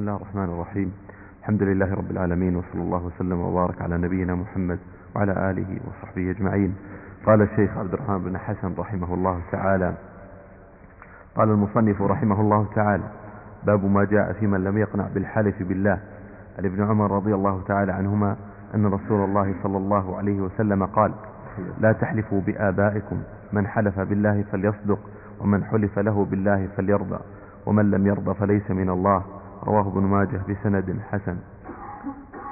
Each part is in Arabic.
بسم الله الرحمن الرحيم الحمد لله رب العالمين وصلى الله وسلم وبارك على نبينا محمد وعلى آله وصحبه أجمعين قال الشيخ عبد الرحمن بن حسن رحمه الله تعالى قال المصنف رحمه الله تعالى باب ما جاء في من لم يقنع بالحلف بالله عن ابن عمر رضي الله تعالى عنهما أن رسول الله صلى الله عليه وسلم قال لا تحلفوا بآبائكم من حلف بالله فليصدق ومن حلف له بالله فليرضى ومن لم يرضى فليس من الله رواه ابن ماجه بسند حسن.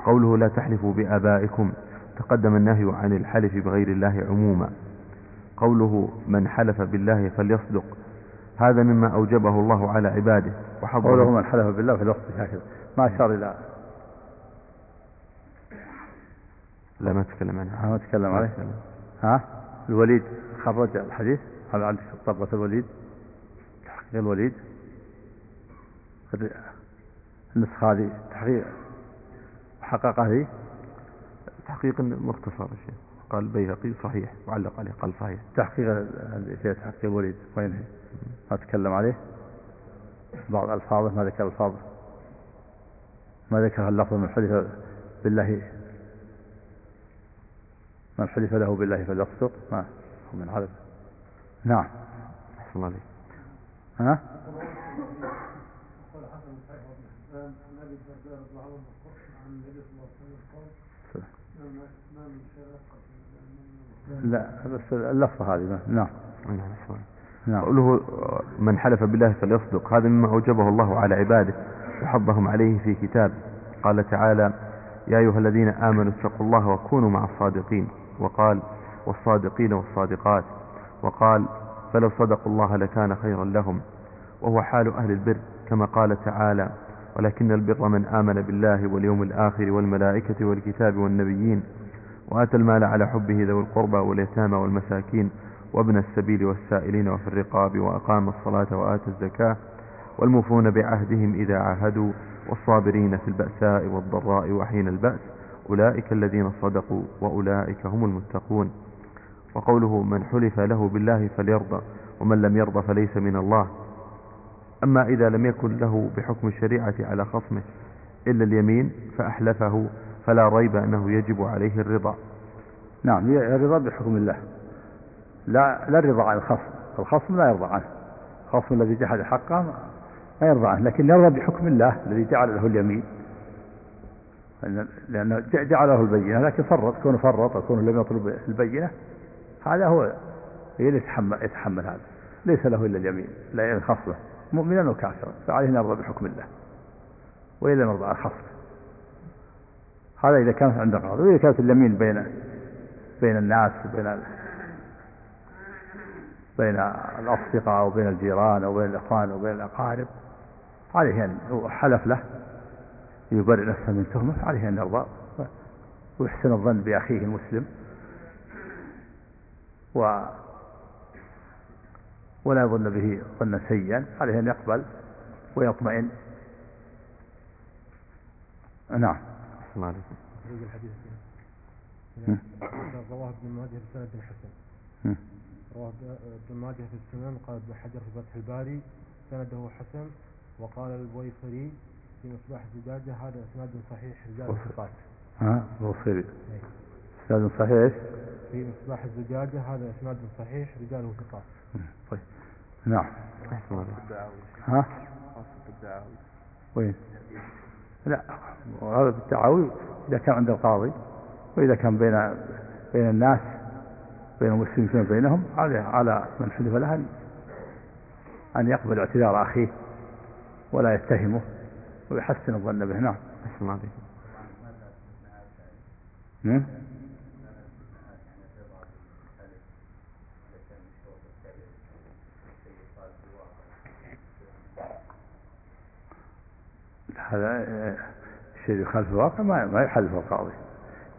قوله لا تحلفوا بآبائكم تقدم النهي عن الحلف بغير الله عموما. قوله من حلف بالله فليصدق. هذا مما أوجبه الله على عباده. وحضره قوله من حلف بالله فليصدق. هكذا ما أشار إلى لا ما تكلم عنه. ما تكلم عليه. ها؟ الوليد خرج الحديث. هذا عندك طبقة الوليد؟ تحقيق الوليد. النسخة هذه تحقيق حققها هي؟ تحقيق مختصر الشيء قال البيهقي صحيح وعلق عليه قال صحيح. تحقيق في تحقيق الوليد. وين هي؟ ما تكلم عليه؟ بعض ألفاظه ما ذكر ألفاظه ما ذكر اللفظ من حديث بالله؟ من حلف له بالله فليصدق ما هو من حلف نعم. أحسن الله عليك. ها؟ لا بس اللفظة هذه نعم. نعم. قوله من حلف بالله فليصدق هذا مما أوجبه الله على عباده وحضهم عليه في كتابه. قال تعالى يا أيها الذين آمنوا اتقوا الله وكونوا مع الصادقين. وقال والصادقين والصادقات. وقال فلو صدقوا الله لكان خيرا لهم. وهو حال أهل البر كما قال تعالى ولكن البر من آمن بالله واليوم الآخر والملائكة والكتاب والنبيين. وآتى المال على حبه ذوي القربى واليتامى والمساكين وابن السبيل والسائلين وفي الرقاب وأقام الصلاة وآتى الزكاة والموفون بعهدهم إذا عاهدوا والصابرين في البأساء والضراء وحين البأس أولئك الذين صدقوا وأولئك هم المتقون وقوله من حلف له بالله فليرضى ومن لم يرضى فليس من الله أما إذا لم يكن له بحكم الشريعة على خصمه إلا اليمين فأحلفه فلا ريب أنه يجب عليه الرضا نعم الرضا بحكم الله. لا لا الرضا عن الخصم. الخصم لا يرضى عنه. الخصم الذي جحد حقه ما يرضى عنه لكن يرضى بحكم الله الذي جعل له اليمين. لأنه جعل له البينة لكن فرط كونه فرط كونه لم يطلب البينة هذا هو يتحمل, يتحمل هذا. ليس له إلا اليمين لا يخصه مؤمنا وكافرا فعليه نرضى بحكم الله. وإلا نرضى عن خصمه هذا إذا كانت عند قاضي وإذا كانت اليمين بين بين الناس وبين بين الأصدقاء وبين الجيران وبين الإخوان وبين الأقارب. عليه أن حلف له يبرئ نفسه من تهمة. عليه أن يرضى ويحسن الظن بأخيه المسلم. و ولا يظن به ظنا سيئا. عليه أن يقبل ويطمئن. نعم. الحديث رواه ابن ماجه بسند حسن. رواه ابن ماجه في السنن قال ابن حجر في فتح الباري سنده حسن وقال البويصري في مصباح الزجاجة هذا إسناد صحيح رجال الثقات. ها البويصري إسناد صحيح؟ في مصباح الزجاجة هذا إسناد صحيح رجاله ثقات طيب. نعم. ها؟ وين؟ لا وهذا في التعاوي إذا كان عند القاضي. وإذا كان بين بين الناس بين المسلمين فيما بينهم على على من حلف له أن يقبل اعتذار أخيه ولا يتهمه ويحسن الظن به. نعم. أحسن الله هذا شيء يخالف الواقع ما ما يحلف القاضي.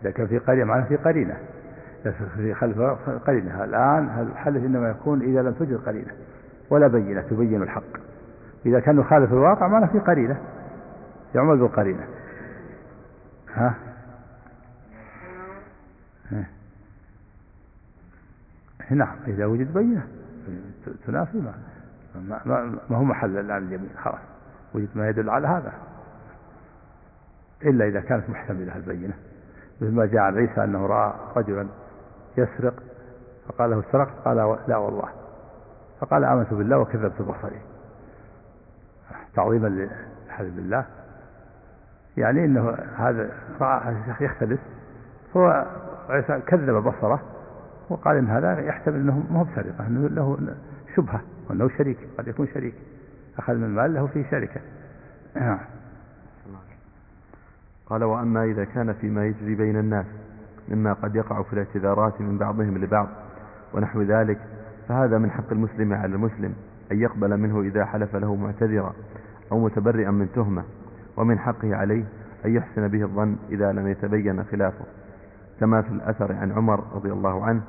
إذا كان في قرينة معناه في قرينة. في خلف قرينة. الآن الحلف إنما يكون إذا لم توجد قرينة ولا بينة تبين الحق. إذا كان يخالف الواقع معناه في قرينة يعمل بالقرينة. ها؟ نعم إذا وجد بينة تنافي ما ما, ما هو محل الآن اليمين. خلاص وجد ما يدل على هذا. إلا إذا كانت محتملة البينة. مثل ما جاء عن عيسى أنه رأى رجلا يسرق فقال له سرقت؟ قال لا والله. فقال آمنت بالله وكذبت بصري تعظيما لحبيب الله يعني إنه هذا رأى يختلف. هو عيسى كذب بصره وقال إن هذا يحتمل إنه ما هو بسرقة إنه له شبهة وإنه شريك قد يكون شريك. أخذ من المال له فيه شركة. نعم قال وأما إذا كان فيما يجري بين الناس مما قد يقع في الاعتذارات من بعضهم لبعض ونحو ذلك فهذا من حق المسلم على المسلم أن يقبل منه إذا حلف له معتذرا أو متبرئا من تهمة ومن حقه عليه أن يحسن به الظن إذا لم يتبين خلافه كما في الأثر عن عمر رضي الله عنه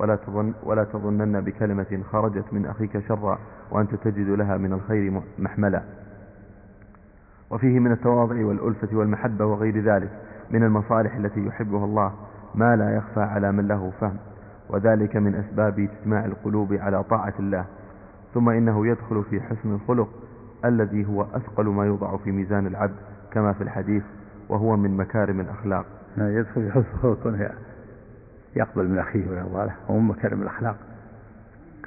ولا تظن ولا تظنن بكلمة خرجت من أخيك شرا وأنت تجد لها من الخير محملا. وفيه من التواضع والألفة والمحبة وغير ذلك من المصالح التي يحبها الله ما لا يخفى على من له فهم وذلك من أسباب اجتماع القلوب على طاعة الله. ثم إنه يدخل في حسن الخلق الذي هو أثقل ما يوضع في ميزان العبد كما في الحديث وهو من مكارم الأخلاق. يدخل في حسن الخلق يقبل من أخيه ويرضى له. ومن مكارم الأخلاق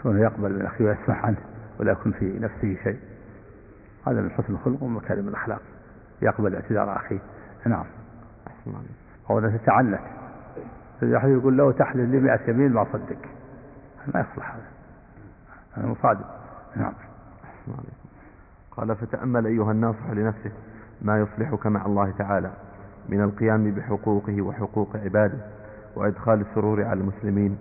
كونه يقبل من أخيه ويسمح عنه ولا يكون في نفسه شيء. هذا من حسن الخلق ومن مكارم الأخلاق. يقبل اعتذار أخيه نعم. أو تتعنت. أحد يقول له تحلل لي 100 يمين ما صدق ما يصلح هذا. هذا مصادم نعم. قال فتأمل أيها الناصح لنفسك ما يصلحك مع الله تعالى من القيام بحقوقه وحقوق عباده وإدخال السرور على المسلمين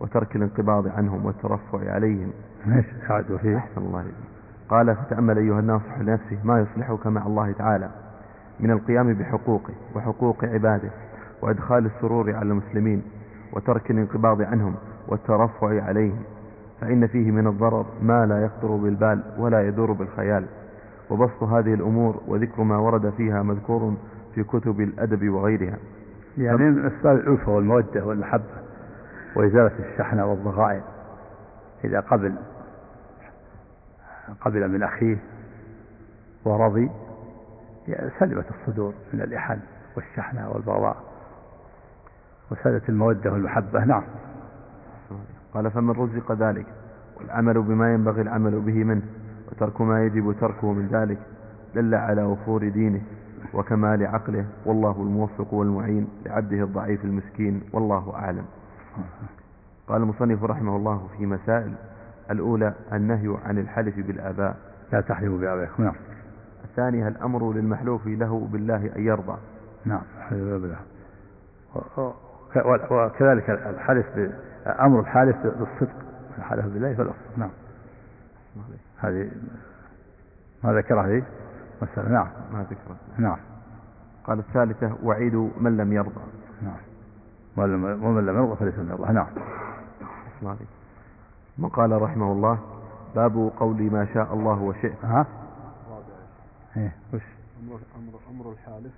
وترك الانقباض عنهم والترفع عليهم. إيش ساعدوا فيه أحسن الله قال فتأمل أيها الناصح لنفسه ما يصلحك مع الله تعالى من القيام بحقوقه وحقوق عباده وإدخال السرور على المسلمين وترك الانقباض عنهم والترفع عليهم. فإن فيه من الضرر ما لا يخطر بالبال ولا يدور بالخيال. وبسط هذه الأمور وذكر ما ورد فيها مذكور في كتب الأدب وغيرها. يعني من أسباب الألفة والمودة والمحبة وإزالة الشحنة والضغائن. إذا قبل قبل من أخيه ورضي. سلمت الصدور من الإحن والشحنة والبغضاء وسادة المودة والمحبة. نعم. قال فمن رزق ذلك والعمل بما ينبغي العمل به منه وترك ما يجب تركه من ذلك دل على وفور دينه وكمال عقله. والله الموفق والمعين لعبده الضعيف المسكين والله أعلم. قال المصنف رحمه الله في مسائل الأولى النهي عن الحلف بالآباء. لا تحلفوا بآبائكم. نعم. الثانية الأمر للمحلوف له بالله أن يرضى؟ نعم بالله. وكذلك الحلف أمر الحالف بالصدق. الحلف بالله فالأصل. نعم. هذه ما ذكره هذه مسألة. نعم. ما ذكره نعم. قال الثالثة وعيد من لم يرضى. نعم. ومن لم يرضى فليس من يرضى نعم. ثم قال رحمه الله؟ باب قول ما شاء الله وشئت. ها؟ إيه وش؟ أمر أمر أمر الحالف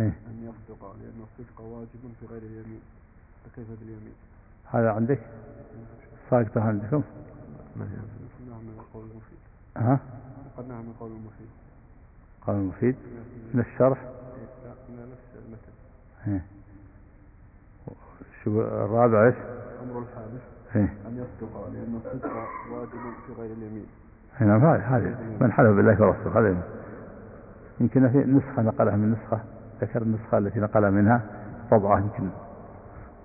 إيه. أن يصدق لأن الصدق واجب في غير اليمين. فكيف باليمين؟ هذا عندك؟ ساقطة عندكم؟ نعم من القول المفيد. ها؟ قد نعم من القول المفيد. قول المفيد من الشرح؟ لا من نفس المتن. إيه. شو الرابع إيش؟ أمر الحالف. إيه. أن يصدق لأن الصدق واجب في غير اليمين. نعم هذه هذه من حلف بالله ورسوله هذه يمكن في نسخة نقلها من نسخة ذكر النسخة التي نقلها منها وضعها يمكن.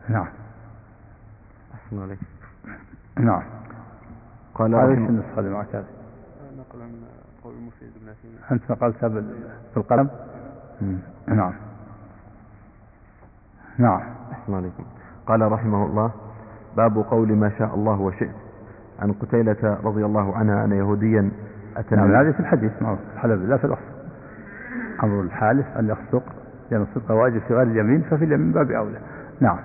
نعم. أحسن عليك. نعم. قال هذه النسخة اللي معك هذه نقل عن قول المفيد ابن عثيمين أنت نقلتها بال- بالقلم. نعم. نعم. أحسن عليكم. قال رحمه الله باب قول ما شاء الله وشئت. عن قتيلة رضي الله عنها أن يهوديا أتى نعم النبي- هذه في الحديث معروف الحلف بالله في الأصل. أمر الحالف أن يصدق لأن الصدق واجب في غير اليمين ففي اليمين باب أولى. نعم.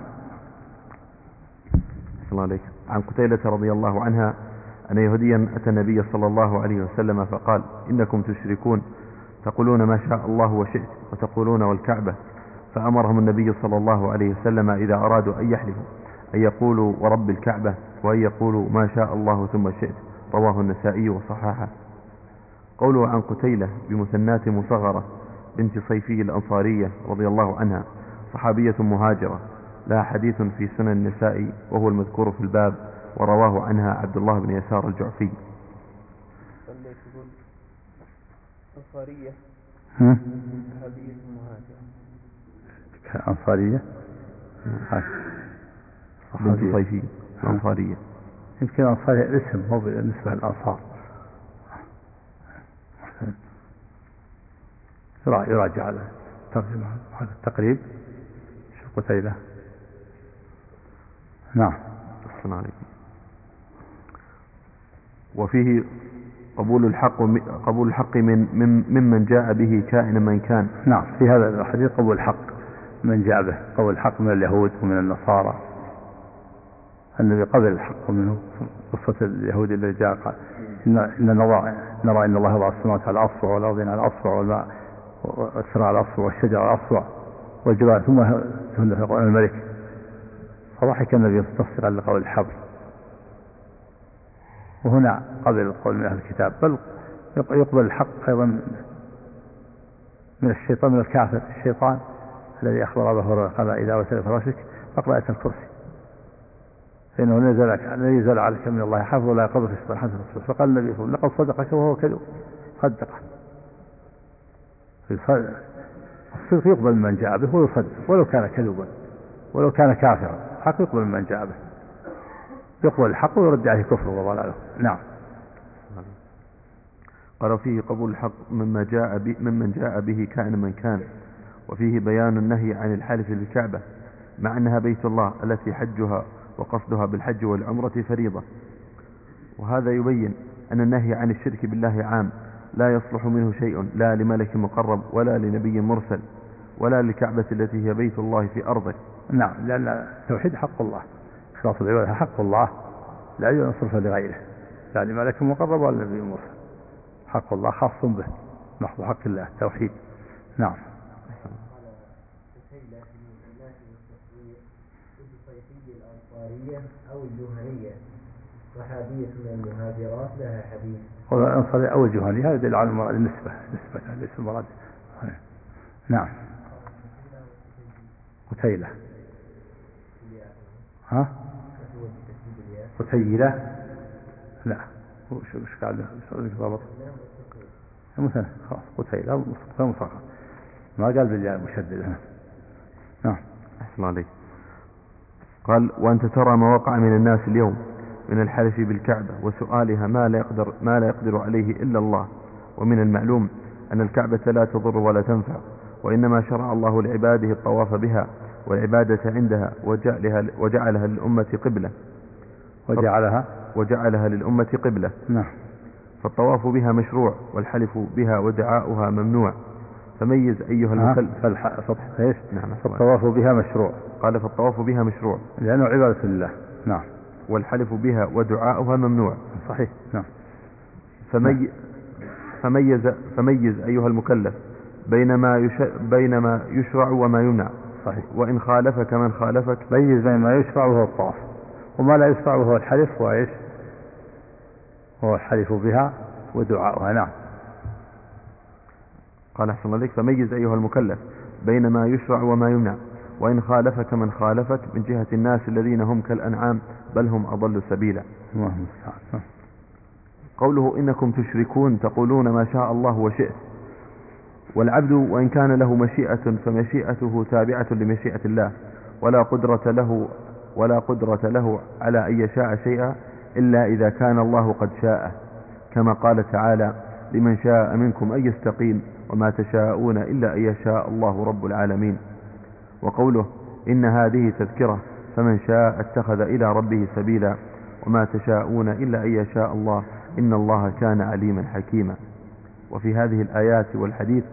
الله عليك. عن قتيلة رضي الله عنها أن يهوديا أتى النبي صلى الله عليه وسلم فقال إنكم تشركون تقولون ما شاء الله وشئت وتقولون والكعبة. فأمرهم النبي صلى الله عليه وسلم إذا أرادوا أن يحلفوا. أن يقولوا ورب الكعبة وأن يقولوا ما شاء الله ثم شئت. رواه النسائي وصححه. قوله عن قتيلة بمثنات مصغرة بنت صيفي الأنصارية رضي الله عنها صحابية مهاجرة لها حديث في سنن النساء وهو المذكور في الباب ورواه عنها عبد الله بن يسار الجعفي. أنصارية صحابية مهاجرة. أنصارية؟ صيفي الأنصارية يمكن أنصارية الاسم مو بالنسبة للأنصار يراجع على الترجمة هذا التقريب. شو قتيلة نعم. السلام عليكم. وفيه قبول الحق قبول الحق من من ممن جاء به كائنا من كان. نعم. في هذا الحديث قبول الحق من جاء به. قبول الحق من اليهود ومن النصارى. النبي قبل الحق منه قصة اليهود الذي جاء قال إن, نرى, نرى إن الله وضع السماوات على الأصبع والأرض على الأصبع والماء والسماء على الأصبع والشجر على الأصبع والجبال ثم تهن في القرآن الملك. فضحك النبي تصديقا لقول الحق وهنا قبل القول من أهل الكتاب بل يقبل الحق أيضا من الشيطان من الكافر الشيطان الذي أخبر أبا هريرة قال إذا وسل فراشك فاقرأ آية الكرسي. فإنه نزل عليك من الله حفظ ولا يقبل في الصلاة حسن فقال النبي صلى الله عليه وسلم لقد صدقك وهو كذب. صدقه الصدق يقبل من جاء به ويصدق ولو كان كذبا ولو كان كافرا. حق يقبل من جاء به. يقبل الحق ويرد عليه كفره وضلاله. نعم. قال فيه قبول الحق مما جاء به ممن جاء به كائن من كان. وفيه بيان النهي عن الحلف بالكعبة مع أنها بيت الله التي حجها. وقصدها بالحج والعمرة فريضة. وهذا يبين أن النهي عن الشرك بالله عام لا يصلح منه شيء لا لملك مقرب ولا لنبي مرسل ولا للكعبة التي هي بيت الله في أرضه. نعم لأن التوحيد حق الله إخلاص العبادة حق الله لا يصرف لغيره لا لملك مقرب ولا لنبي مرسل. حق الله خاص به محض حق الله التوحيد نعم. أو الجهنية صحابية من المهاجرات لها حديث الأنصارية أو الجهنية هذا يدل على المراد النسبة نسبة ليس المراد نعم قتيلة ها قتيلة لا وش وش قاعد ضابط مثلا خلاص قتيلة مصغر ما قال بالياء المشددة نعم أحسن عليك قال وأنت ترى ما وقع من الناس اليوم من الحلف بالكعبة وسؤالها ما لا يقدر ما لا يقدر عليه إلا الله. ومن المعلوم أن الكعبة لا تضر ولا تنفع وإنما شرع الله لعباده الطواف بها والعبادة عندها وجعلها, وجعلها للأمة قبلة. وجعلها وجعلها للأمة قبلة. نعم. فالطواف بها مشروع والحلف بها ودعاؤها ممنوع. فميز أيها المكلف فالح... إيش؟ نعم فالطواف بها مشروع. قال فالطواف بها مشروع. لأنه عبادة لله. نعم. والحلف بها ودعاؤها ممنوع. صحيح. نعم. فمي... نعم. فميز فميز أيها المكلف بين ما, يش... بين ما يشرع وما يمنع. صحيح. وإن خالفك من خالفك. ميز بين ما يشرع وهو الطواف. وما لا يشرع وهو الحلف وإيش هو الحلف بها ودعاؤها. نعم. قال أحسن الله فميز أيها المكلف بين ما يشرع وما يمنع. وإن خالفك من خالفك من جهة الناس الذين هم كالأنعام بل هم أضل سبيلا. قوله إنكم تشركون تقولون ما شاء الله وشئت. والعبد وإن كان له مشيئة فمشيئته تابعة لمشيئة الله. ولا قدرة له ولا قدرة له على أن يشاء شيئا إلا إذا كان الله قد شاءه. كما قال تعالى لمن شاء منكم أن يستقيم وما تشاءون إلا أن يشاء الله رب العالمين. وقوله إن هذه تذكرة فمن شاء اتخذ إلى ربه سبيلا وما تشاءون إلا أن يشاء الله إن الله كان عليما حكيما. وفي هذه الآيات والحديث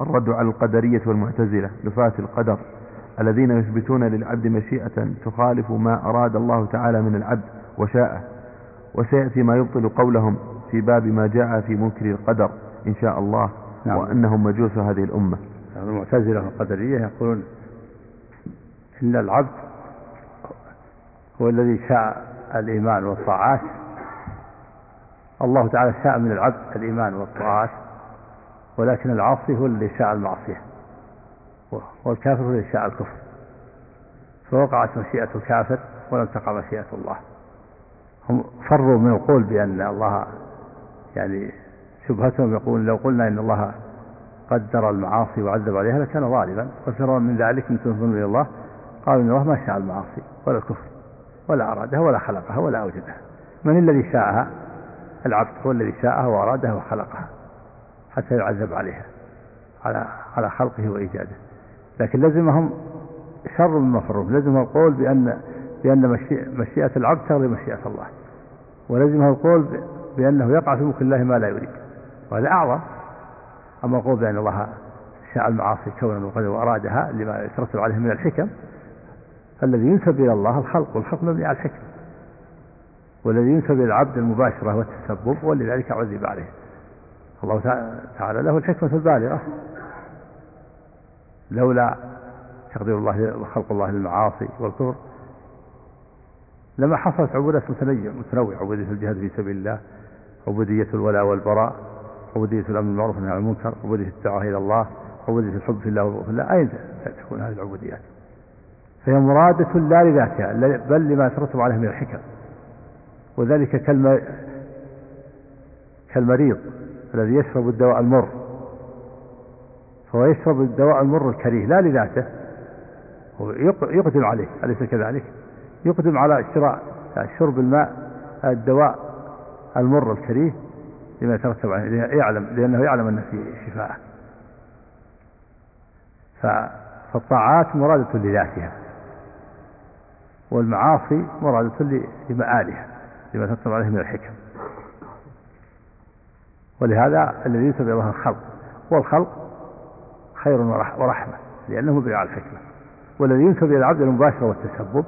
الرد على القدرية والمعتزلة نفاة القدر الذين يثبتون للعبد مشيئة تخالف ما أراد الله تعالى من العبد وشاءه. وسيأتي ما يبطل قولهم في باب ما جاء في منكر القدر إن شاء الله نعم. وأنهم مجوس هذه الأمة. المعتزلة القدرية يقولون إن العبد هو الذي شاء الإيمان والطاعات. الله تعالى شاء من العبد الإيمان والطاعات ولكن العاصي هو اللي شاء المعصية والكافر هو اللي شاء الكفر. فوقعت مشيئة الكافر ولم تقع مشيئة الله. هم فروا من القول بأن الله يعني شبهتهم يقول لو قلنا إن الله قدر المعاصي وعذب عليها لكان ظالما. وفروا من ذلك من تنظرون إلى الله قالوا إن الله ما شاء المعاصي ولا الكفر ولا أرادها ولا خلقها ولا أوجدها من الذي شاءها؟ العبد هو الذي شاءها وأرادها وخلقها حتى يعذب عليها على على خلقه وإيجاده. لكن لزمهم شر من مفروض لزم القول بأن بأن مشيئة العبد تغلب مشيئة الله. ولزمه القول بأنه يقع في ملك الله ما لا يريد. وهذا أعظم. أما القول بأن الله شاء المعاصي كونا وقدر وأرادها لما يترتب عليه من الحكم فالذي ينسب إلى الله الخلق والخلق مبني على الحكم. والذي ينسب إلى العبد المباشرة والتسبب ولذلك عذب عليه. الله تعالى له الحكمة البالغة. لولا تقدير الله وخلق الله للمعاصي والكفر لما حصلت عبودات متنوعة عبودية الجهاد في سبيل الله عبودية الولاء والبراء عبودية الأمر بالمعروف والنهي عن المنكر عبودية الدعوة إلى الله عبودية الحب في الله والبغض في الله أين تكون هذه العبوديات؟ فهي مرادة لا لذاتها بل لما يترتب عليها من الحكم. وذلك كالمريض الذي يشرب الدواء المر. فهو يشرب الدواء المر الكريه لا لذاته. هو يقدم عليه أليس كذلك؟ يقدم على شراء شرب الماء الدواء المر الكريه لما يترتب عليه يعلم لأنه يعلم أن فيه شفاء فالطاعات مرادة لذاتها والمعاصي مرادة لمآلها لما ترتب عليه من الحكم. ولهذا الذي إلى الله الخلق والخلق خير ورحمة لأنه مبني على الحكمة. والذي ينسب إلى العبد المباشرة والتسبب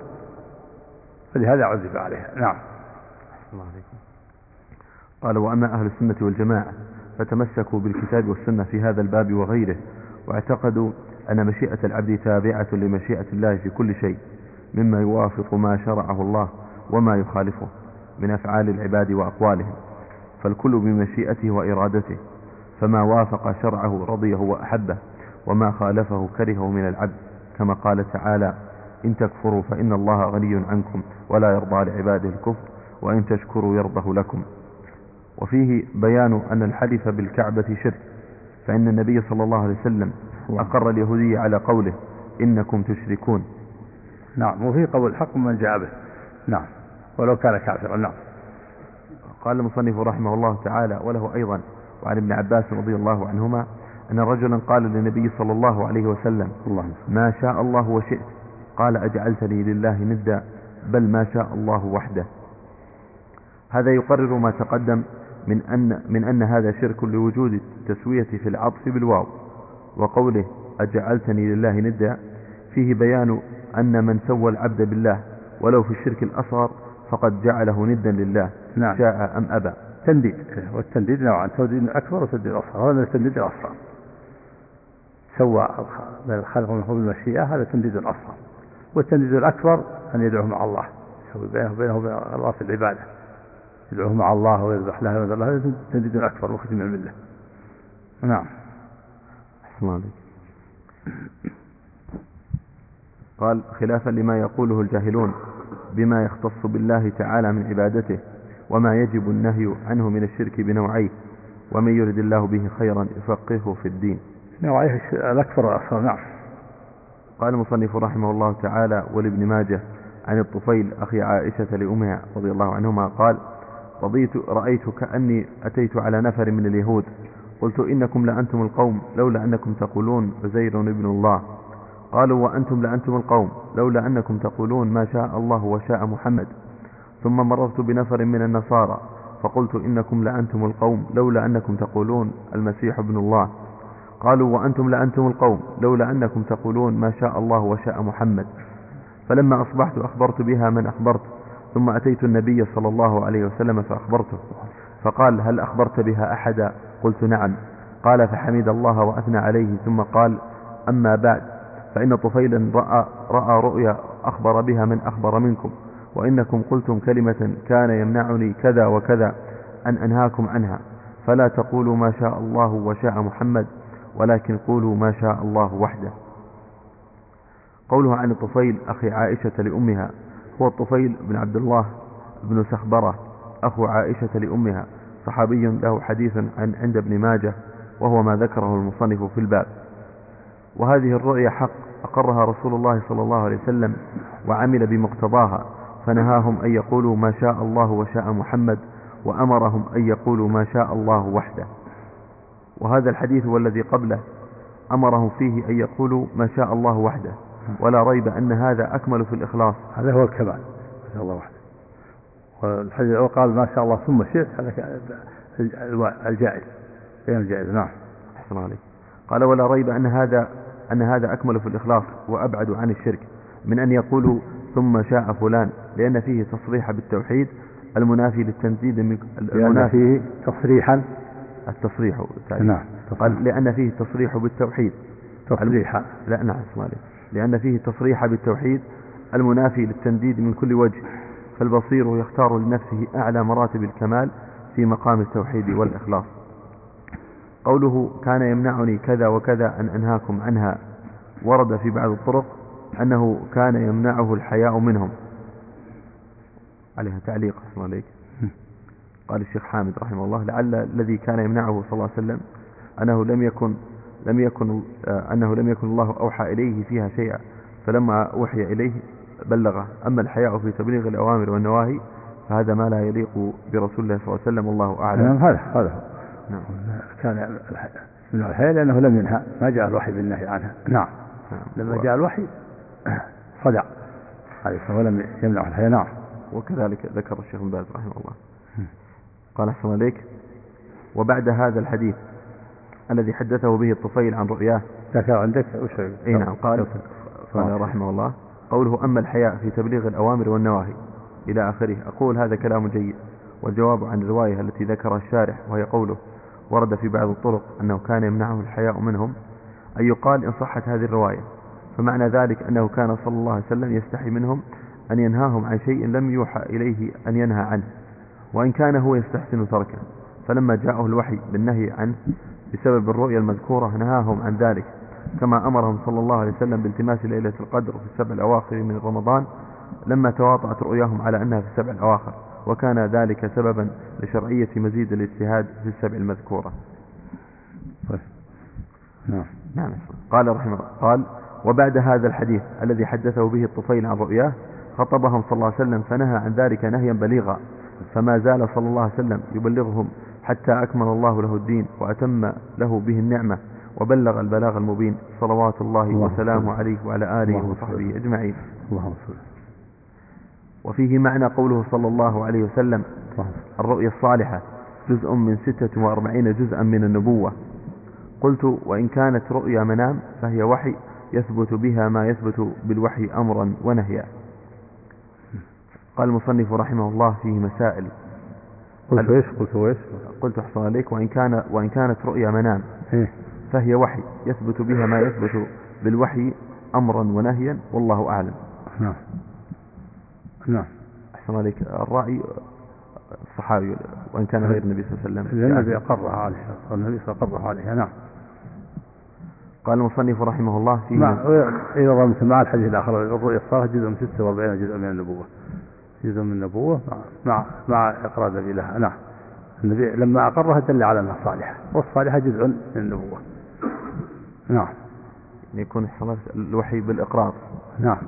فلهذا عذب عليها. نعم. الله عليكم. قال وأما أهل السنة والجماعة فتمسكوا بالكتاب والسنة في هذا الباب وغيره واعتقدوا أن مشيئة العبد تابعة لمشيئة الله في كل شيء مما يوافق ما شرعه الله وما يخالفه من أفعال العباد وأقوالهم. فالكل بمشيئته وإرادته فما وافق شرعه رضيه وأحبه وما خالفه كرهه من العبد. كما قال تعالى إن تكفروا فإن الله غني عنكم ولا يرضى لعباده الكفر وإن تشكروا يرضه لكم. وفيه بيان أن الحلف بالكعبة شرك فإن النبي صلى الله عليه وسلم أقر اليهودية على قوله إنكم تشركون. نعم وفي قول حق من جاء به. نعم ولو كان كافرا. نعم. قال المصنف رحمه الله تعالى وله أيضا وعن ابن عباس رضي الله عنهما أن رجلا قال للنبي صلى الله عليه وسلم الله. ما شاء الله وشئت. قال أجعلتني لله ندا بل ما شاء الله وحده. هذا يقرر ما تقدم من أن, من أن هذا شرك لوجود التسوية في العطف بالواو. وقوله أجعلتني لله ندا فيه بيان أن من سوى العبد بالله ولو في الشرك الأصغر فقد جعله ندا لله نعم. شاء أم أبى. تنديد. والتنديد نوعان تنديد أكبر وتنديد أصغر هذا التنديد الأصغر. سوى بين الخلق من المشيئة هذا تنديد أصغر والتنديد الأكبر أن يدعوه مع الله. يسوي بينه وبينه وبين الله في العبادة. يدعوه مع الله ويذبح له ويذبح له هذا تنديد أكبر مخرج من الملة نعم. أحسن قال خلافا لما يقوله الجاهلون بما يختص بالله تعالى من عبادته وما يجب النهي عنه من الشرك بنوعيه ومن يرد الله به خيرا يفقهه في الدين. نوعيه الأكثر والأصغر نعم. قال المصنف رحمه الله تعالى ولابن ماجه عن الطفيل أخي عائشة لأمها رضي الله عنهما قال رضيت رأيت كأني أتيت على نفر من اليهود. قلت إنكم لأنتم القوم لولا أنكم تقولون عزير ابن الله. قالوا وأنتم لأنتم القوم لولا أنكم تقولون ما شاء الله وشاء محمد. ثم مررت بنفر من النصارى فقلت إنكم لأنتم القوم لولا أنكم تقولون المسيح ابن الله. قالوا وأنتم لأنتم القوم لولا أنكم تقولون ما شاء الله وشاء محمد. فلما أصبحت أخبرت بها من أخبرت. ثم أتيت النبي صلى الله عليه وسلم فأخبرته فقال هل أخبرت بها أحدا؟ قلت نعم. قال فحمد الله وأثنى عليه. ثم قال أما بعد فإن طفيلا رأى, رأى رؤيا أخبر بها من أخبر منكم وإنكم قلتم كلمة كان يمنعني كذا وكذا أن أنهاكم عنها فلا تقولوا ما شاء الله وشاء محمد ولكن قولوا ما شاء الله وحده. قولها عن الطفيل أخي عائشة لأمها هو الطفيل بن عبد الله بن سخبرة أخو عائشة لأمها صحابي له حديث عن عند ابن ماجه وهو ما ذكره المصنف في الباب. وهذه الرؤيا حق أقرها رسول الله صلى الله عليه وسلم وعمل بمقتضاها فنهاهم أن يقولوا ما شاء الله وشاء محمد وأمرهم أن يقولوا ما شاء الله وحده. وهذا الحديث والذي قبله أمرهم فيه أن يقولوا ما شاء الله وحده. ولا ريب أن هذا أكمل في الإخلاص. هذا هو الكمال ما شاء الله وحده. والحديث وقال ما شاء الله ثم شئت هذا الجائز. غير الجائز نعم. أحسن عليك. قال ولا ريب أن هذا أن هذا أكمل في الإخلاص وأبعد عن الشرك من أن يقولوا ثم شاء فلان لأن فيه تصريح بالتوحيد المنافي للتنزيد من لأن فيه تصريحا. التصريح نعم قال لأن فيه تصريح بالتوحيد. تصريحا. لا نعم اسمع لأن فيه تصريح بالتوحيد المنافي للتنديد من كل وجه فالبصير يختار لنفسه أعلى مراتب الكمال في مقام التوحيد والإخلاص. قوله كان يمنعني كذا وكذا أن أنهاكم عنها ورد في بعض الطرق أنه كان يمنعه الحياء منهم. عليها تعليق أسمع عليك. قال الشيخ حامد رحمه الله لعل الذي كان يمنعه صلى الله عليه وسلم أنه لم يكن لم يكن آه، أنه لم يكن الله أوحى إليه فيها شيئا فلما أوحي إليه بلغه. أما الحياء في تبليغ الأوامر والنواهي فهذا ما لا يليق برسول الله صلى الله عليه وسلم والله أعلم. نعم هذا هذا نعم. كان من الحياء لأنه لم ينهى ما جاء الوحي بالنهي عنها. نعم, نعم. لما جاء الوحي صدع. عليه الصلاة ولم يمنع الحياء. نعم. وكذلك ذكر الشيخ بن باز رحمه الله. قال أحسن عليك وبعد هذا الحديث الذي حدثه به الطفيل عن رؤياه. ذكر عندك وش إي نعم قال قال رحمه الله قوله أما الحياء في تبليغ الأوامر والنواهي إلى آخره. أقول هذا كلام جيد والجواب عن الرواية التي ذكرها الشارح وهي قوله ورد في بعض الطرق أنه كان يمنعه الحياء منهم أن يقال إن صحت هذه الرواية. فمعنى ذلك أنه كان صلى الله عليه وسلم يستحي منهم أن ينهاهم عن شيء لم يوحى إليه أن ينهى عنه وإن كان هو يستحسن تركه. فلما جاءه الوحي بالنهي عنه بسبب الرؤيا المذكورة نهاهم عن ذلك كما أمرهم صلى الله عليه وسلم بالتماس ليلة القدر في السبع الأواخر من رمضان لما تواطأت رؤياهم على أنها في السبع الأواخر وكان ذلك سببا لشرعية مزيد الاجتهاد في السبع المذكورة. طيب. نعم. نعم. قال رحمه الله قال وبعد هذا الحديث الذي حدثه به الطفيل عن رؤياه خطبهم صلى الله عليه وسلم فنهى عن ذلك نهيا بليغا فما زال صلى الله عليه وسلم يبلغهم حتى أكمل الله له الدين وأتم له به النعمة وبلغ البلاغ المبين. صلوات الله, الله وسلامه عليه وعلى آله وصحبه أجمعين. اللهم صل. وفيه معنى قوله صلى الله عليه وسلم الرؤيا الصالحة جزء من ستة وأربعين جزءا من النبوة. قلت وإن كانت رؤيا منام فهي وحي يثبت بها ما يثبت بالوحي أمرا ونهيا. قال المصنف رحمه الله فيه مسائل. قلت إيش؟ قلت إيش؟ قلت أحسن عليك وإن كان وإن كانت رؤيا منام. إيه؟ فهي وحي يثبت بها ما يثبت بالوحي أمرا ونهيا والله أعلم. نعم. نعم. أحسن عليك. الراعي الصحابي وإن كان غير النبي صلى الله عليه وسلم. النبي اقرها عليها النبي صلى الله عليه عليها نعم. قال المصنف رحمه الله فيه نعم. إذا ضمت مع الحديث الآخر الرؤيا الصالحة جزء من 46 جزء من النبوة. جزء من النبوة مع مع إقرار النبي لها نعم. النبي لما أقرها دل على أنها صالحة والصالحة جزء من النبوة. نعم. يكون الوحي بالإقرار. نعم.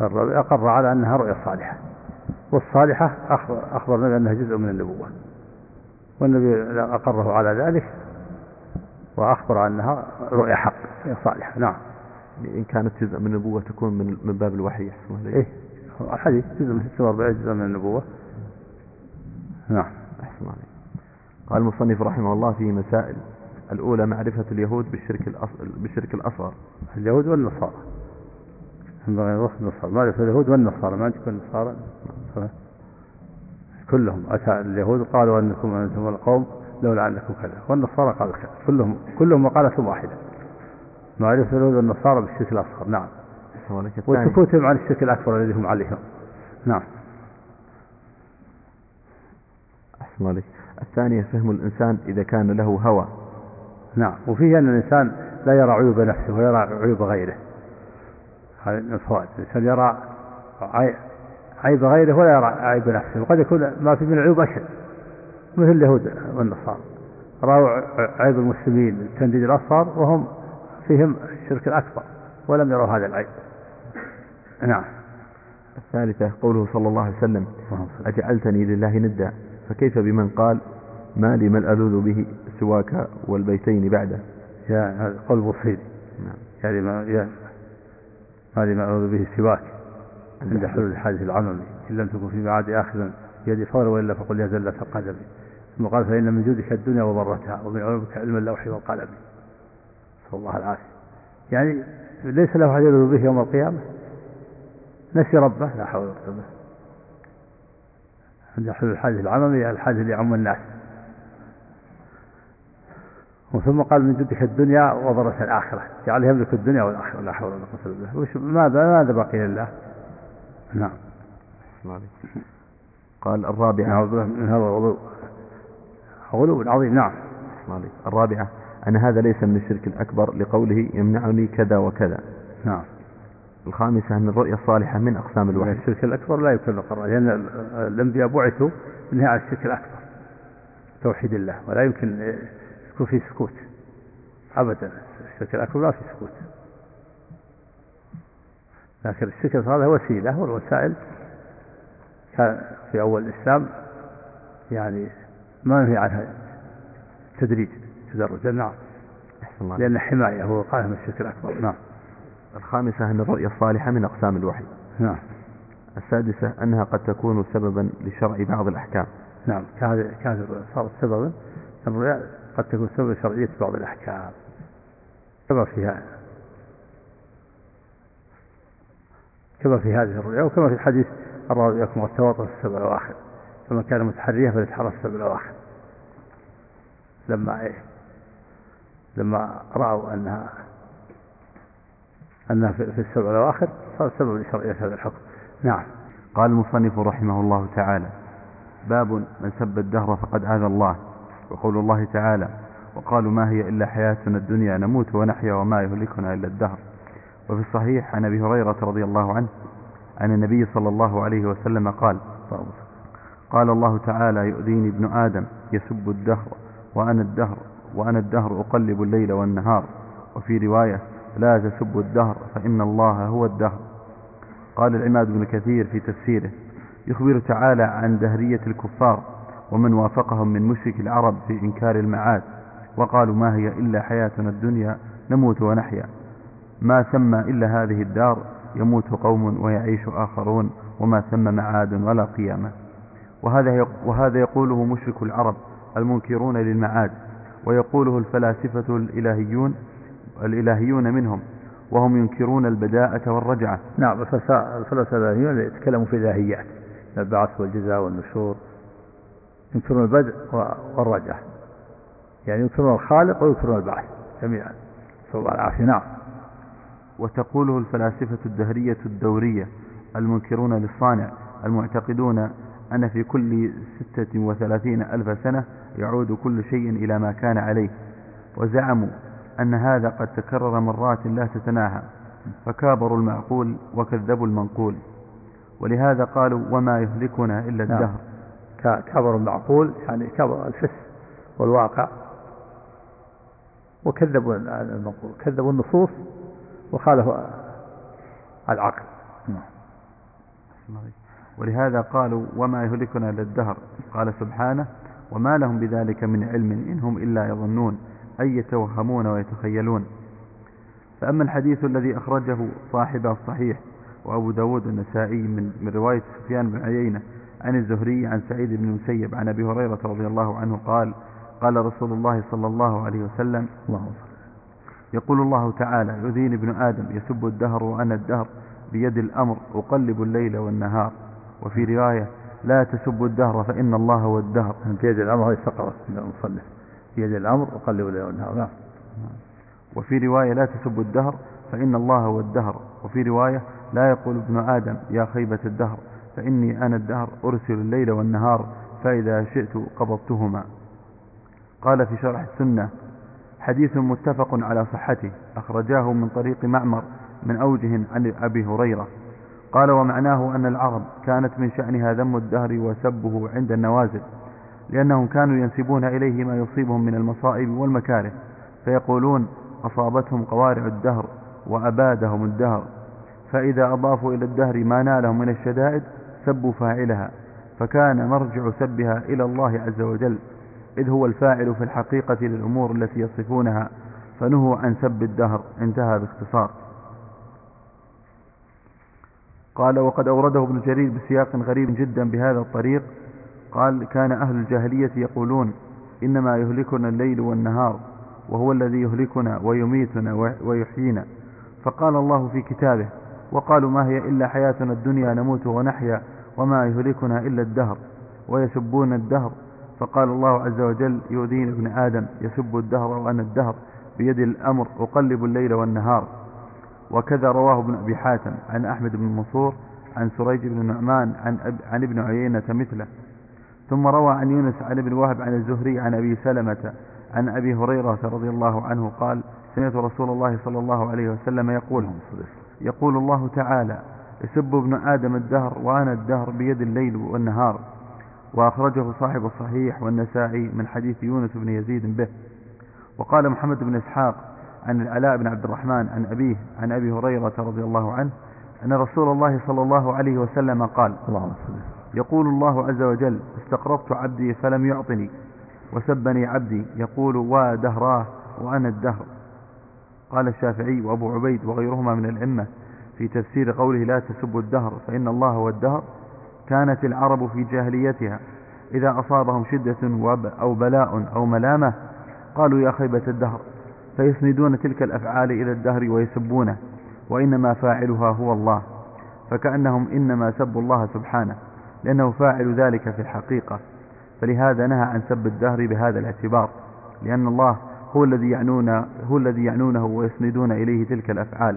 أقر على أنها رؤيا صالحة. والصالحة أخبر أخبرنا بأنها جزء من النبوة. والنبي أقره على ذلك وأخبر أنها رؤيا حق صالحة. نعم. إن كانت جزء من النبوة تكون من من باب الوحي إيه. الحديث جزء من 46 جزء من النبوة. نعم. أحسن عليك قال المصنف رحمه الله في مسائل. الأولى معرفة اليهود بالشرك الأصغر بالشرك الأصغر. اليهود والنصارى. ينبغي الوصف النصارى. معرفة اليهود والنصارى. ما تكون النصارى كلهم. أتى اليهود قالوا أنكم أنتم القوم لولا أنكم كذا. والنصارى قالوا كذا. كلهم كلهم مقالة واحدة. معرفة اليهود والنصارى بالشرك الأصغر. نعم. وسكوتهم عن الشرك الأكبر الذي هم عليه. نعم. أحسن عليك. الثانية فهم الإنسان إذا كان له هوى. نعم. وفيه أن الإنسان لا يرى عيوب نفسه ويرى عيوب غيره. هذا من الفوائد. الإنسان يرى عيب غيره ولا يرى عيب نفسه. وقد يكون ما في من العيوب أشد. مثل اليهود والنصارى. رأوا عيب المسلمين التنديد الأصغر وهم فيهم الشرك الأكبر ولم يروا هذا العيب. نعم. الثالثة قوله صلى الله عليه وسلم أجعلتني لله ندا. فكيف بمن قال ما لي من ألوذ به سواك والبيتين بعده يا هذا قول بصيري نعم يعني ما يا ما لي من ألوذ به سواك. عند حلول الحادث العممي إن لم تكن في معاد آخذا يدي فور وإلا فقل يا زلة القدم. ثم قال فإن من جودك الدنيا وضرتها ومن علومك علم اللوح والقلم. نسأل الله العافية يعني ليس له أحد يلوذ به يوم القيامة. نسي ربه لا حول ولا قوة. عند حلول الحادث العممي الحادث اللي يعم الناس. وثم قال من جدك الدنيا وضرت الآخرة. جعل يملك الدنيا والآخرة لا حول ولا قوة إلا بالله. وش ماذا ماذا بقي لله؟ نعم. قال الرابعة. بالله من هذا الغلو غلو عظيم نعم. الرابعة. أن هذا ليس من الشرك الأكبر لقوله يمنعني كذا وكذا. نعم. الخامسة أن الرؤيا الصالحة من أقسام الوحي. الشرك الأكبر لا يمكن القرار لأن الأنبياء بعثوا من على الشرك الأكبر. توحيد الله. ولا يمكن يكون في سكوت. أبدا. الشرك الأكبر لا في سكوت. لكن الشرك هذا وسيلة والوسائل كان في أول الإسلام يعني ما في عنها تدريج تدرج. نعم. لأن حماية هو قائم الشرك الأكبر. نعم. الخامسة أن الرؤيا الصالحة من أقسام الوحي. نعم. السادسة أنها قد تكون سببا لشرع بعض الأحكام. نعم. كهذه كهذه صارت سببا. الرؤيا قد تكون سببا شرعية بعض الأحكام. كما فيها. كما في هذه الرؤيا وكما في الحديث الرؤياكم والتواطؤ في السبع الأواخر فمن كان متحريا فليتحرى السبع الأواخر. لما إيه؟ لما رأوا أنها أنها في السبع الأواخر صار سبب لشرعية هذا الحكم. نعم. قال المصنف رحمه الله تعالى باب من سب الدهر فقد آذى الله وقول الله تعالى وقالوا ما هي إلا حياتنا الدنيا نموت ونحيا وما يهلكنا إلا الدهر. وفي الصحيح عن أبي هريرة رضي الله عنه عن النبي صلى الله عليه وسلم قال قال الله تعالى يؤذيني ابن آدم يسب الدهر وأنا الدهر وأنا الدهر أقلب الليل والنهار. وفي رواية لا تسبوا الدهر فإن الله هو الدهر. قال العماد بن كثير في تفسيره يخبر تعالى عن دهرية الكفار ومن وافقهم من مشرك العرب في إنكار المعاد وقالوا ما هي إلا حياتنا الدنيا نموت ونحيا. ما ثم إلا هذه الدار يموت قوم ويعيش آخرون وما ثم معاد ولا قيامة. وهذا وهذا يقوله مشرك العرب المنكرون للمعاد ويقوله الفلاسفة الإلهيون الإلهيون منهم وهم ينكرون البداءة والرجعة. نعم الفلاسفة الإلهيون يتكلموا في الإلهيات البعث والجزاء والنشور. ينكرون البدء والرجعة. يعني ينكرون الخالق وينكرون البعث جميعا. نسأل الله العافية. نعم. وتقوله الفلاسفة الدهرية الدورية المنكرون للصانع المعتقدون أن في كل ستة وثلاثين ألف سنة يعود كل شيء إلى ما كان عليه وزعموا أن هذا قد تكرر مرات لا تتناهى فكابروا المعقول وكذبوا المنقول. ولهذا قالوا وما يهلكنا إلا نعم. الدهر. كابروا المعقول يعني كابر الحس والواقع. وكذبوا المنقول كذبوا النصوص وخالفوا العقل. نعم. ولهذا قالوا وما يهلكنا إلا الدهر. قال سبحانه وما لهم بذلك من علم إن هم إلا يظنون. أي يتوهمون ويتخيلون. فأما الحديث الذي أخرجه صاحب الصحيح وأبو داود النسائي من, من رواية سفيان بن عيينة عن الزهري عن سعيد بن المسيب عن أبي هريرة رضي الله عنه قال قال رسول الله صلى الله عليه وسلم الله يقول الله تعالى يؤذيني ابن آدم يسب الدهر وأنا الدهر بيد الأمر أقلب الليل والنهار. وفي رواية لا تسبوا الدهر فإن الله هو الدهر. بيد الأمر هذه فقرة المصنف بيد الأمر أقلب الليل والنهار نعم. وفي رواية لا تسبوا الدهر فإن الله هو الدهر. وفي رواية لا يقول ابن آدم يا خيبة الدهر فإني أنا الدهر أرسل الليل والنهار فإذا شئت قبضتهما. قال في شرح السنة حديث متفق على صحته أخرجاه من طريق معمر من أوجه عن أبي هريرة. قال ومعناه أن العرب كانت من شأنها ذم الدهر وسبه عند النوازل. لأنهم كانوا ينسبون إليه ما يصيبهم من المصائب والمكاره فيقولون أصابتهم قوارع الدهر وأبادهم الدهر فإذا أضافوا إلى الدهر ما نالهم من الشدائد سبوا فاعلها فكان مرجع سبها إلى الله عز وجل إذ هو الفاعل في الحقيقة للأمور التي يصفونها فنهوا عن سب الدهر انتهى باختصار. قال وقد أورده ابن جرير بسياق غريب جدا بهذا الطريق قال كان أهل الجاهلية يقولون إنما يهلكنا الليل والنهار وهو الذي يهلكنا ويميتنا ويحيينا. فقال الله في كتابه وقالوا ما هي إلا حياتنا الدنيا نموت ونحيا وما يهلكنا إلا الدهر ويسبون الدهر. فقال الله عز وجل يؤذين ابن آدم يسب الدهر وأنا الدهر بيد الأمر أقلب الليل والنهار. وكذا رواه ابن أبي حاتم عن أحمد بن منصور عن سريج بن نعمان عن, عن ابن عيينة مثله. ثم روى عن يونس عن ابن وهب عن الزهري عن أبي سلمة عن أبي هريرة رضي الله عنه قال سمعت رسول الله صلى الله عليه وسلم يقول يقول الله تعالى يسب ابن آدم الدهر وأنا الدهر بيد الليل والنهار. وأخرجه صاحب الصحيح والنسائي من حديث يونس بن يزيد به. وقال محمد بن إسحاق عن العلاء بن عبد الرحمن عن أبيه عن أبي هريرة رضي الله عنه أن رسول الله صلى الله عليه وسلم قال اللهم يقول الله عز وجل استقرضت عبدي فلم يعطني وسبني عبدي يقول ودهراه وأنا الدهر. قال الشافعي وأبو عبيد وغيرهما من الأئمة في تفسير قوله لا تسبوا الدهر فإن الله هو الدهر. كانت العرب في جاهليتها إذا أصابهم شدة أو بلاء أو ملامة قالوا يا خيبة الدهر فيسندون تلك الأفعال إلى الدهر ويسبونه وإنما فاعلها هو الله فكأنهم إنما سبوا الله سبحانه. لأنه فاعل ذلك في الحقيقة. فلهذا نهى عن سب الدهر بهذا الاعتبار لأن الله هو الذي يعنون هو الذي يعنونه ويسندون إليه تلك الأفعال.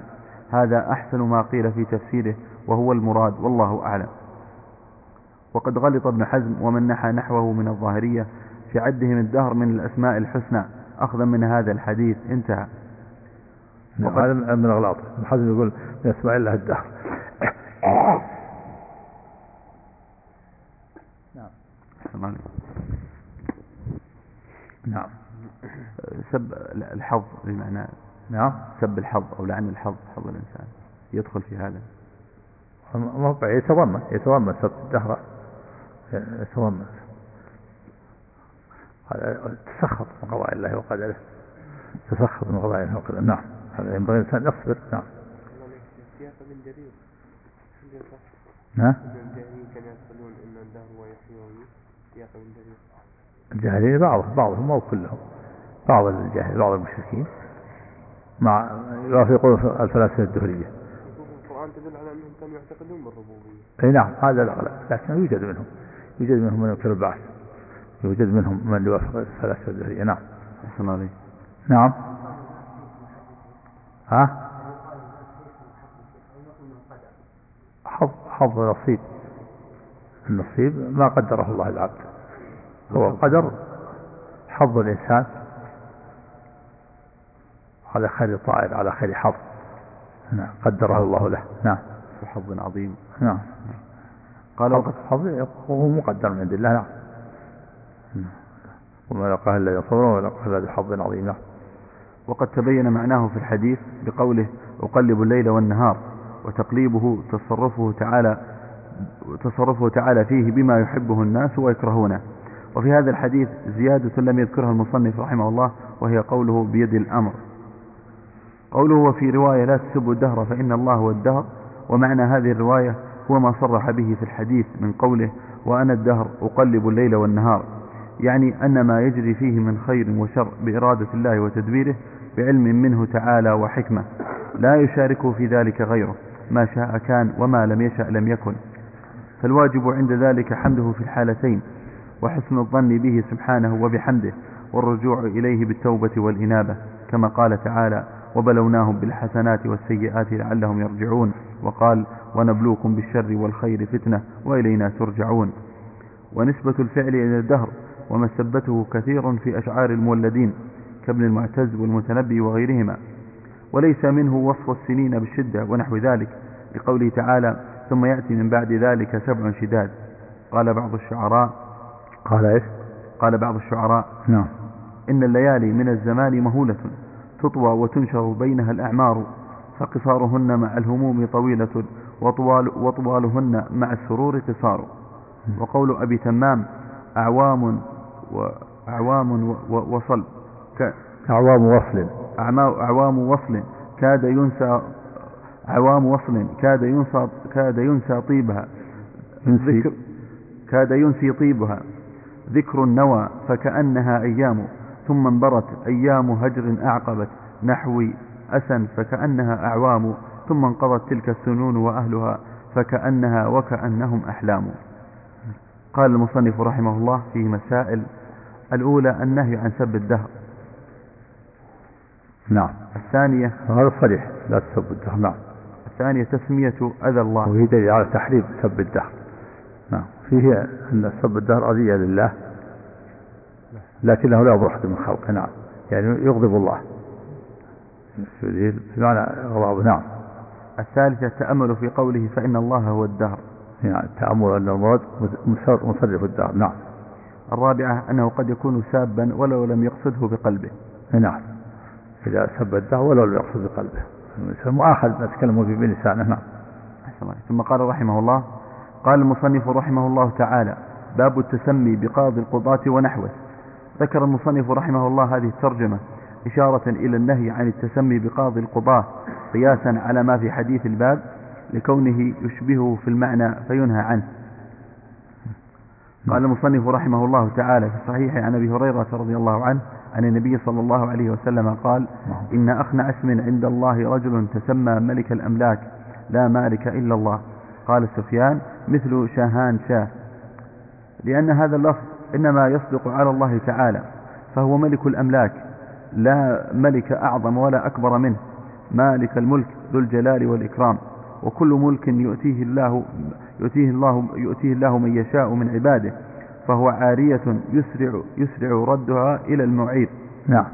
هذا أحسن ما قيل في تفسيره وهو المراد والله أعلم. وقد غلط ابن حزم ومن نحى نحوه من الظاهرية في عدهم الدهر من الأسماء الحسنى. أخذا من هذا الحديث انتهى. نعم هذا من الأغلاط. ابن حزم يقول من أسماء الله الدهر. نعم نعم. سب الحظ بمعنى نعم سب الحظ أو لعن الحظ حظ الإنسان. يدخل في هذا. يتضمن يتضمن سب الدهر. يتضمن. تسخط من قضاء الله وقدره. تسخط من قضاء الله وقدره. نعم. هذا ينبغي الإنسان يصبر. نعم. نعم الجاهلين بعضهم بعضهم مو كلهم بعض الجاهلين بعض المشركين مع يوافقون الفلاسفة الدهرية. القرآن تدل على أنهم كانوا يعتقدون بالربوبية. أي نعم هذا الأغلب لكن يوجد منهم يوجد منهم من ينكر البعث يوجد منهم من يوافق الفلاسفة الدهرية نعم. عليك. نعم. ها؟ حظ حظ نصيب النصيب ما قدره الله العبد هو قدر حظ الإنسان. على خير طائر على خير حظ. نعم قدره الله له. نعم. حظ عظيم. نعم. قال وقت حظ هو مقدر من عند الله. نعم. وما لقاه إلا يصبر وما لقاه إلا بحظ عظيم. نعم. وقد تبين معناه في الحديث بقوله أقلب الليل والنهار وتقليبه تصرفه تعالى تصرفه تعالى فيه بما يحبه الناس ويكرهونه. وفي هذا الحديث زيادة لم يذكرها المصنف رحمه الله وهي قوله بيد الأمر. قوله وفي رواية لا تسبوا الدهر فإن الله هو الدهر ومعنى هذه الرواية هو ما صرح به في الحديث من قوله وأنا الدهر أقلب الليل والنهار. يعني أن ما يجري فيه من خير وشر بإرادة الله وتدبيره بعلم منه تعالى وحكمة. لا يشاركه في ذلك غيره ما شاء كان وما لم يشأ لم يكن. فالواجب عند ذلك حمده في الحالتين. وحسن الظن به سبحانه وبحمده والرجوع إليه بالتوبة والإنابة كما قال تعالى وبلوناهم بالحسنات والسيئات لعلهم يرجعون وقال ونبلوكم بالشر والخير فتنة وإلينا ترجعون ونسبة الفعل إلى الدهر ومسبته كثير في أشعار المولدين كابن المعتز والمتنبي وغيرهما. وليس منه وصف السنين بالشدة ونحو ذلك لقوله تعالى ثم يأتي من بعد ذلك سبع شداد قال بعض الشعراء قال إيش؟ قال بعض الشعراء نعم. إن الليالي من الزمان مهولة تطوى وتنشر بينها الأعمار فقصارهن مع الهموم طويلة وطوال وطوالهن مع السرور قصار. وقول أبي تمام أعوام وأعوام وصل. أعوام وصل. أعوام وصل. كاد ينسى عوام وصل. كاد ينسى كاد ينسى طيبها. ذكر كاد ينسي طيبها. ذكر النوى فكأنها أيام ثم انبرت أيام هجر أعقبت نحوي أسن فكأنها أعوام ثم انقضت تلك السنون وأهلها فكأنها وكأنهم أحلام. قال المصنف رحمه الله في مسائل الأولى النهي عن سب الدهر. نعم. الثانية هذا صريح لا تسب الدهر. نعم. الثانية تسمية أذى الله. وهي دليل على تحريم سب الدهر. فيه أن سب الدهر أذية لله لكنه لا يضر أحد من خلقه نعم. يعني يغضب الله. بمعنى غضب نعم. الثالثة التأمل في قوله فإن الله هو الدهر. يعني التأمل أن المراد مصرف الدهر نعم. الرابعة أنه قد يكون سابا ولو لم يقصده بقلبه. نعم. إذا سب الدهر ولو لم يقصد بقلبه. مؤاخذ نتكلم في بلسانه نعم. ثم قال رحمه الله قال المصنف رحمه الله تعالى باب التسمي بقاضي القضاة ونحوه. ذكر المصنف رحمه الله هذه الترجمة إشارة إلى النهي عن التسمي بقاضي القضاة قياسا على ما في حديث الباب لكونه يشبهه في المعنى فينهى عنه. قال المصنف رحمه الله تعالى في الصحيح عن أبي هريرة رضي الله عنه عن النبي صلى الله عليه وسلم قال إن أخنع اسم عند الله رجل تسمى ملك الأملاك لا مالك إلا الله. قال سفيان مثل شاهان شاه. لأن هذا اللفظ إنما يصدق على الله تعالى فهو ملك الأملاك لا ملك أعظم ولا أكبر منه مالك الملك ذو الجلال والإكرام. وكل ملك يؤتيه الله يؤتيه الله يؤتيه الله من يشاء من عباده فهو عارية يسرع يسرع ردها إلى المعير نعم.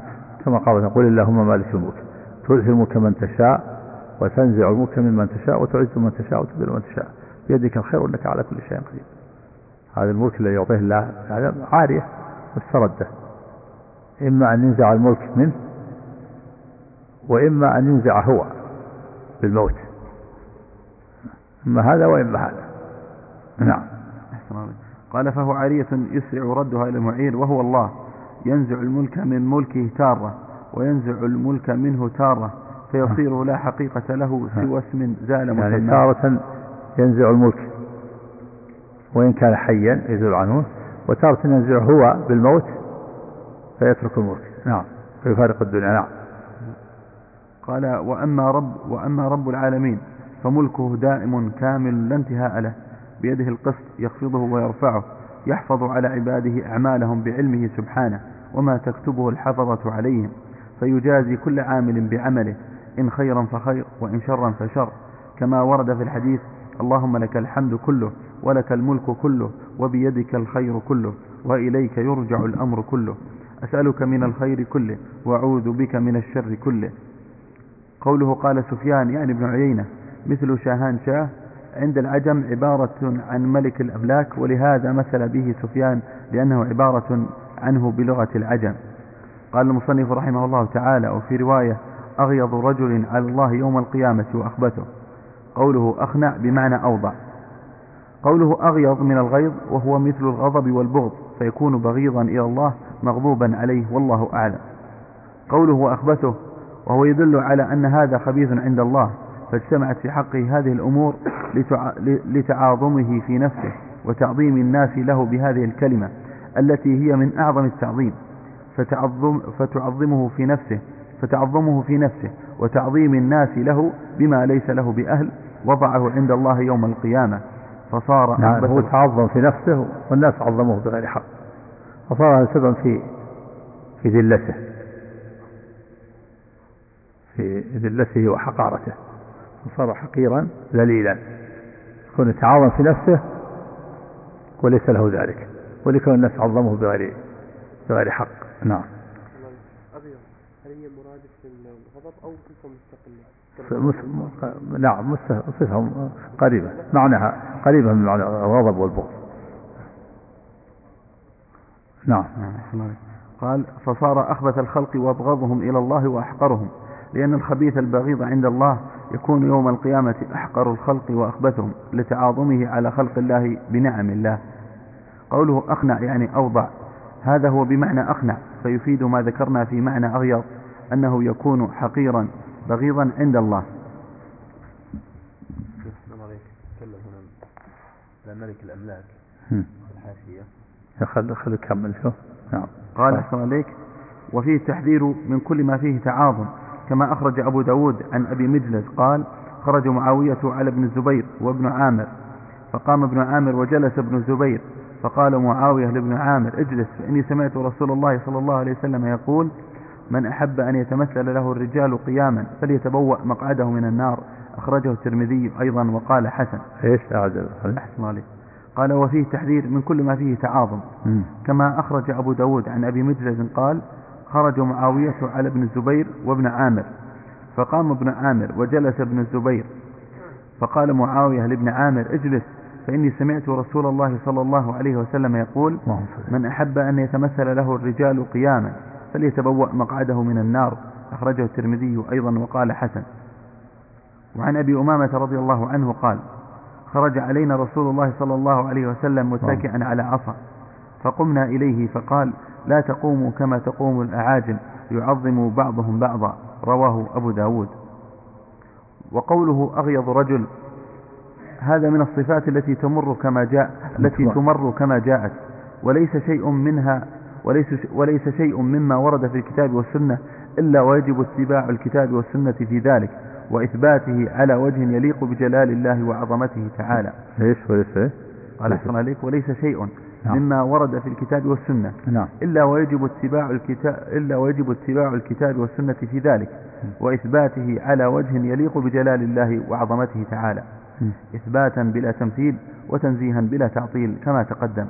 كما قال قل اللهم مالك الملك الملك من تشاء وتنزع الملك ممن تشاء وتعز من تشاء وتذل من تشاء. بيدك الخير انك على كل شيء قدير. هذا الملك الذي يعطيه الله هذا عارية مستردة. إما أن ينزع الملك منه وإما أن ينزع هو بالموت إما هذا وإما هذا. نعم. قال فهو عارية يسرع ردها إلى المعير وهو الله. ينزع الملك من ملكه تارة وينزع الملك منه تارة فيصير لا حقيقة له سوى اسم زال مسمى. يعني تارة ينزع الملك. وإن كان حيا يزول عنه. وتارة ينزع هو بالموت فيترك الملك. نعم. فيفارق الدنيا. نعم. قال وأما رب وأما رب العالمين فملكه دائم كامل لا انتهاء له. بيده القسط يخفضه ويرفعه. يحفظ على عباده أعمالهم بعلمه سبحانه. وما تكتبه الحفظة عليهم. فيجازي كل عامل بعمله. إن خيرا فخير وإن شرا فشر. كما ورد في الحديث اللهم لك الحمد كله ولك الملك كله وبيدك الخير كله وإليك يرجع الأمر كله. أسألك من الخير كله وأعوذ بك من الشر كله. قوله قال سفيان يعني ابن عيينة مثل شاهان شاه عند العجم عبارة عن ملك الأملاك ولهذا مثل به سفيان لأنه عبارة عنه بلغة العجم. قال المصنف رحمه الله تعالى وفي رواية أغيض رجل على الله يوم القيامة وأخبته قوله أخنع بمعنى أوضع. قوله أغيض من الغيظ وهو مثل الغضب والبغض فيكون بغيضا إلى الله مغضوبا عليه والله أعلم. قوله وأخبته وهو يدل على أن هذا خبيث عند الله فاجتمعت في حقه هذه الأمور لتعاظمه في نفسه وتعظيم الناس له بهذه الكلمة التي هي من أعظم التعظيم. فتعظم فتعظمه في نفسه فتعظمه في نفسه وتعظيم الناس له بما ليس له بأهل وضعه عند الله يوم القيامة فصار نعم هو تعظم في نفسه والناس عظموه بغير حق. فصار هذا سببا في في ذلته في ذلته وحقارته. وصار حقيرا ذليلا. يكون يتعاظم في نفسه وليس له ذلك ولكون الناس عظمه بغير بغير حق. نعم أبيض هل هي مرادف الغضب أو صفة مستقلة؟ نعم صفة قريبة. معناها قريبة من معنى الغضب والبغض. نعم. قال فصار أخبث الخلق وأبغضهم إلى الله وأحقرهم لأن الخبيث البغيض عند الله يكون يوم القيامة أحقر الخلق وأخبثهم لتعاظمه على خلق الله بنعم الله. قوله أقنع يعني أوضع. هذا هو بمعنى أقنع فيفيد ما ذكرنا في معنى أغيض أنه يكون حقيرا بغيضا عند الله. ملك الأملاك الحاشية. خل خل كمل شو؟ نعم. قال أحسن عليك. وفيه التحذير من كل ما فيه تعاظم. كما أخرج أبو داود عن أبي مجلس قال خرج معاوية على ابن الزبير وابن عامر فقام ابن عامر وجلس ابن الزبير فقال معاوية لابن عامر اجلس فإني سمعت رسول الله صلى الله عليه وسلم يقول من أحب أن يتمثل له الرجال قياما فليتبوأ مقعده من النار. أخرجه الترمذي أيضا وقال حسن. إيش أحسن عليك قال وفيه تحذير من كل ما فيه تعاظم. كما أخرج أبو داود عن أبي مجلس قال خرج معاوية على ابن الزبير وابن عامر. فقام ابن عامر وجلس ابن الزبير. فقال معاوية لابن عامر اجلس فإني سمعت رسول الله صلى الله عليه وسلم يقول من أحب أن يتمثل له الرجال قياما فليتبوأ مقعده من النار. أخرجه الترمذي أيضا وقال حسن. وعن أبي أمامة رضي الله عنه قال خرج علينا رسول الله صلى الله عليه وسلم متكئا على عصا. فقمنا إليه فقال لا تقوموا كما تقوم الأعاجم يعظم بعضهم بعضا. رواه أبو داود. وقوله أغيض رجل هذا من الصفات التي تمر كما جاء التي تمر كما جاءت وليس شيء منها وليس وليس شيء مما ورد في الكتاب والسنة إلا ويجب اتباع الكتاب والسنة في ذلك وإثباته على وجه يليق بجلال الله وعظمته تعالى. ليش وليس قال أحسن عليك وليس شيء نعم. مما ورد في الكتاب والسنة نعم. إلا ويجب اتباع الكتاب إلا ويجب اتباع الكتاب والسنة في ذلك وإثباته على وجه يليق بجلال الله وعظمته تعالى. إثباتا بلا تمثيل وتنزيها بلا تعطيل كما تقدم.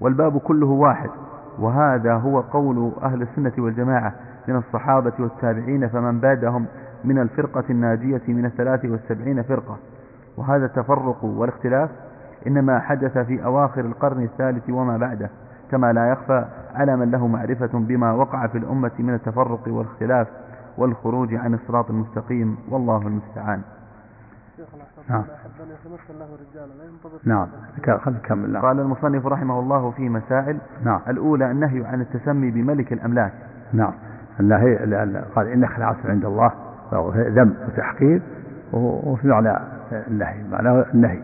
والباب كله واحد. وهذا هو قول أهل السنة والجماعة من الصحابة والتابعين فمن بعدهم من الفرقة الناجية من الثلاث والسبعين فرقة. وهذا التفرق والاختلاف إنما حدث في أواخر القرن الثالث وما بعده كما لا يخفى على من له معرفة بما وقع في الأمة من التفرق والاختلاف والخروج عن الصراط المستقيم والله المستعان. نعم. نعم. نكمل. نعم. قال المصنف رحمه الله في مسائل. نعم. الأولى النهي عن التسمي بملك الأملاك. نعم. النهي قال إنك العاصم عند الله ذم وتحقير وفي معنى النهي. معناه النهي.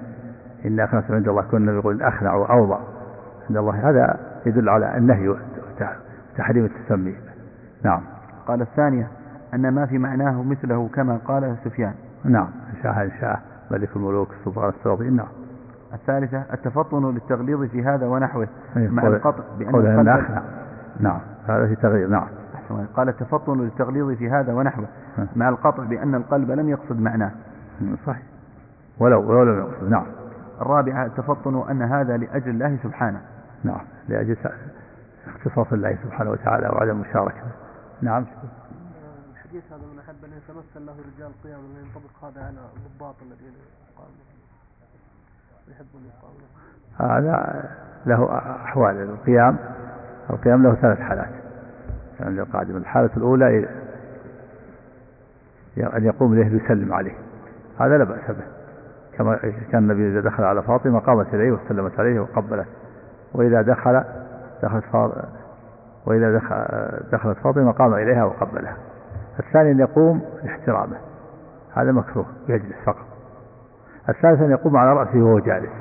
إن أخنس عند الله كنا يقول أخنع وأوضع عند الله هذا يدل على النهي وتحريم التسمي. نعم. قال الثانية أن ما في معناه مثله كما قال سفيان. نعم. إن شاء إن شاء ملك الملوك السلطان السلاطين نعم. الثالثة التفطن للتغليظ في هذا ونحوه إيه، مع القطع بأن القلب أخنع نعم. هذا في تغليظ. نعم. قال التفطن للتغليظ في هذا ونحوه مع القطع بأن القلب لم يقصد معناه. صحيح. ولو ولو لم يقصد. نعم. الرابعة التفطن أن هذا لأجل الله سبحانه. نعم. لأجل اختصاص الله سبحانه وتعالى وعدم مشاركته نعم. الحديث هذا يتمثل له رجال قيام ينطبق هذا على الضباط الذين يقامون يحبون يقامون هذا له أحوال القيام. القيام له ثلاث حالات. عند القادم الحالة الأولى أن يقوم إليه ليسلم عليه. هذا لا بأس به. كما كان النبي إذا دخل على فاطمة قامت إليه وسلمت عليه وقبلت. وإذا دخل دخلت فاطمة وإذا دخل دخلت فاطمة قام إليها وقبلها. الثاني أن يقوم لاحترامه هذا مكروه يجلس فقط. الثالث أن يقوم على رأسه وهو جالس.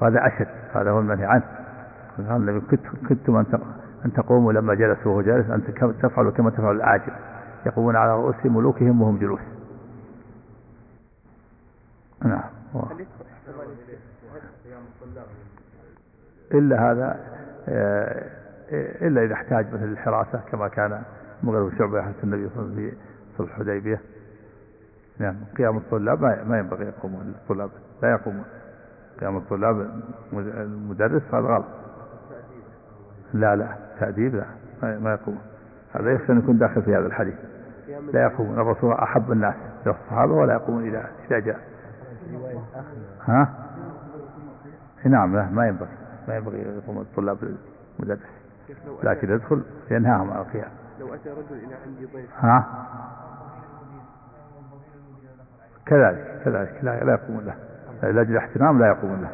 وهذا أشد هذا هو المنهي عنه. قال النبي كنت كنتم أن تقوموا لما جلسوا وهو جالس أن تفعلوا كما تفعل الأعاجم يقومون على رؤوس ملوكهم وهم جلوس. نعم. إلا هذا آه، إلا إذا احتاج مثل الحراسة كما كان مغير شعبة يحدث النبي صلى الله عليه وسلم في صلح الحديبية. نعم قيام الطلاب ما ينبغي يقومون الطلاب لا يقومون قيام الطلاب المدرس هذا غلط. لا لا تأديب لا ما يقوم. هذا يخشى أن يكون داخل في هذا الحديث. لا يقوم الرسول أحب الناس إلى الصحابة ولا يقومون إذا إذا جاء. ها؟ نعم لا ما ينبغي ما ينبغي يقوم الطلاب المدرس. لكن يدخل ينهاهم عن القيام. لو أتى رجل إلى عندي ضيف. ها؟ كذلك كذلك. لا, لا يقوم له. لأجل احترام لا يقوم له.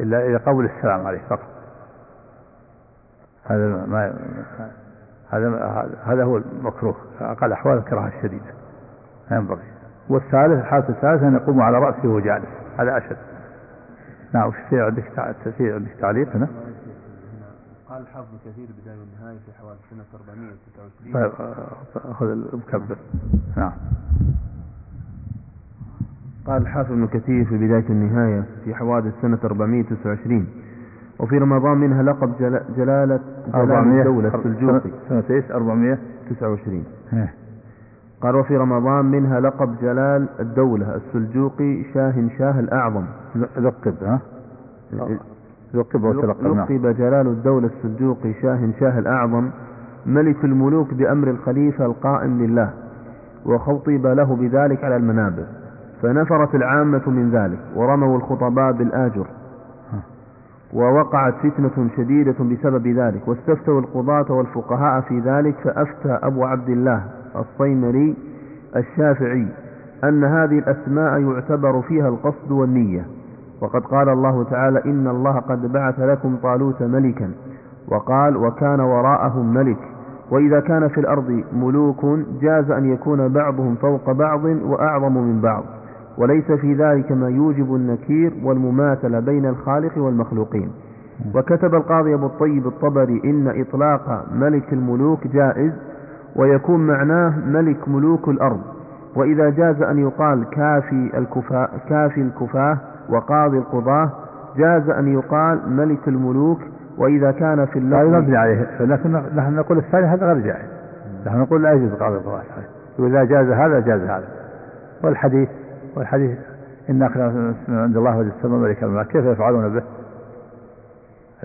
إلا إلى قول السلام عليه فقط. هذا ما هذا هذا هو المكروه. أقل أحوال الكراهة الشديدة. ما ينبغي. والثالث الحالة الثالثة أن يقوم على رأسه وهو جالس هذا أشد. نعم في عندك تعليق هنا؟ قال الحافظ كثير بداية والنهاية في حوالي سنة 429 طيب خذ المكبر نعم. قال الحافظ ابن كثير في بداية النهاية في حوادث سنة 429 وفي رمضان منها لقب جل... جلالة جلالة الدولة السلجوقي سنة إيش؟ 429 قال وفي رمضان منها لقب جلال الدولة السلجوقي شاه شاه الأعظم. لقب ها؟ لقب وتلقب. لقب جلال الدولة السلجوقي شاه شاه الأعظم ملك الملوك بأمر الخليفة القائم لله وخطب له بذلك على المنابر. فنفرت العامة من ذلك ورموا الخطباء بالآجر. ووقعت فتنة شديدة بسبب ذلك واستفتوا القضاة والفقهاء في ذلك فأفتى أبو عبد الله الصيمري الشافعي أن هذه الأسماء يعتبر فيها القصد والنية. وقد قال الله تعالى إن الله قد بعث لكم طالوت ملكا وقال وكان وراءهم ملك وإذا كان في الأرض ملوك جاز أن يكون بعضهم فوق بعض وأعظم من بعض وليس في ذلك ما يوجب النكير والمماثلة بين الخالق والمخلوقين وكتب القاضي أبو الطيب الطبري إن إطلاق ملك الملوك جائز ويكون معناه ملك ملوك الأرض وإذا جاز أن يقال كافي الكفاة كافي الكفاة وقاضي القضاة جاز أن يقال ملك الملوك وإذا كان في اللفظ مبني عليه. لكن نحن نقول الثاني هذا غير جائز نحن نقول لا يجوز قاضي القضاة. وإذا جاز هذا جاز هذا. والحديث والحديث إن أخذ عند الله وجه السماء ملك الملك. كيف يفعلون به؟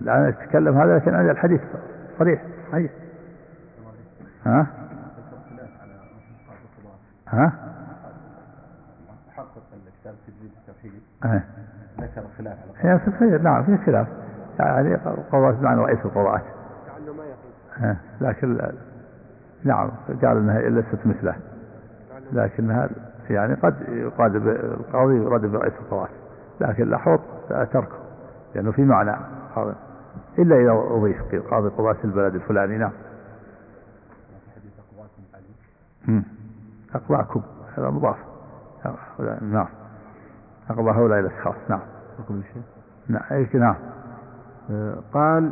الآن يتكلم هذا لكن عند الحديث صريح. صحيح. ها؟ ها حقق الكتاب تجديد التوحيد ذكر خلاف على خير نعم في خلاف. يعني قضاء معنى رئيس القضاة لعله ما يقول. لكن نعم قال إنها ليست مثله. لكنها يعني قد يقاد القاضي يراد برئيس القضاة لكن الأحوط تركه لأنه في معنى إلا إذا أضيف قاضي قضاة البلد الفلاني نعم. أقضاكم. هذا مضاف. نعم. أقضى هؤلاء الأشخاص نعم. نعم. نعم. قال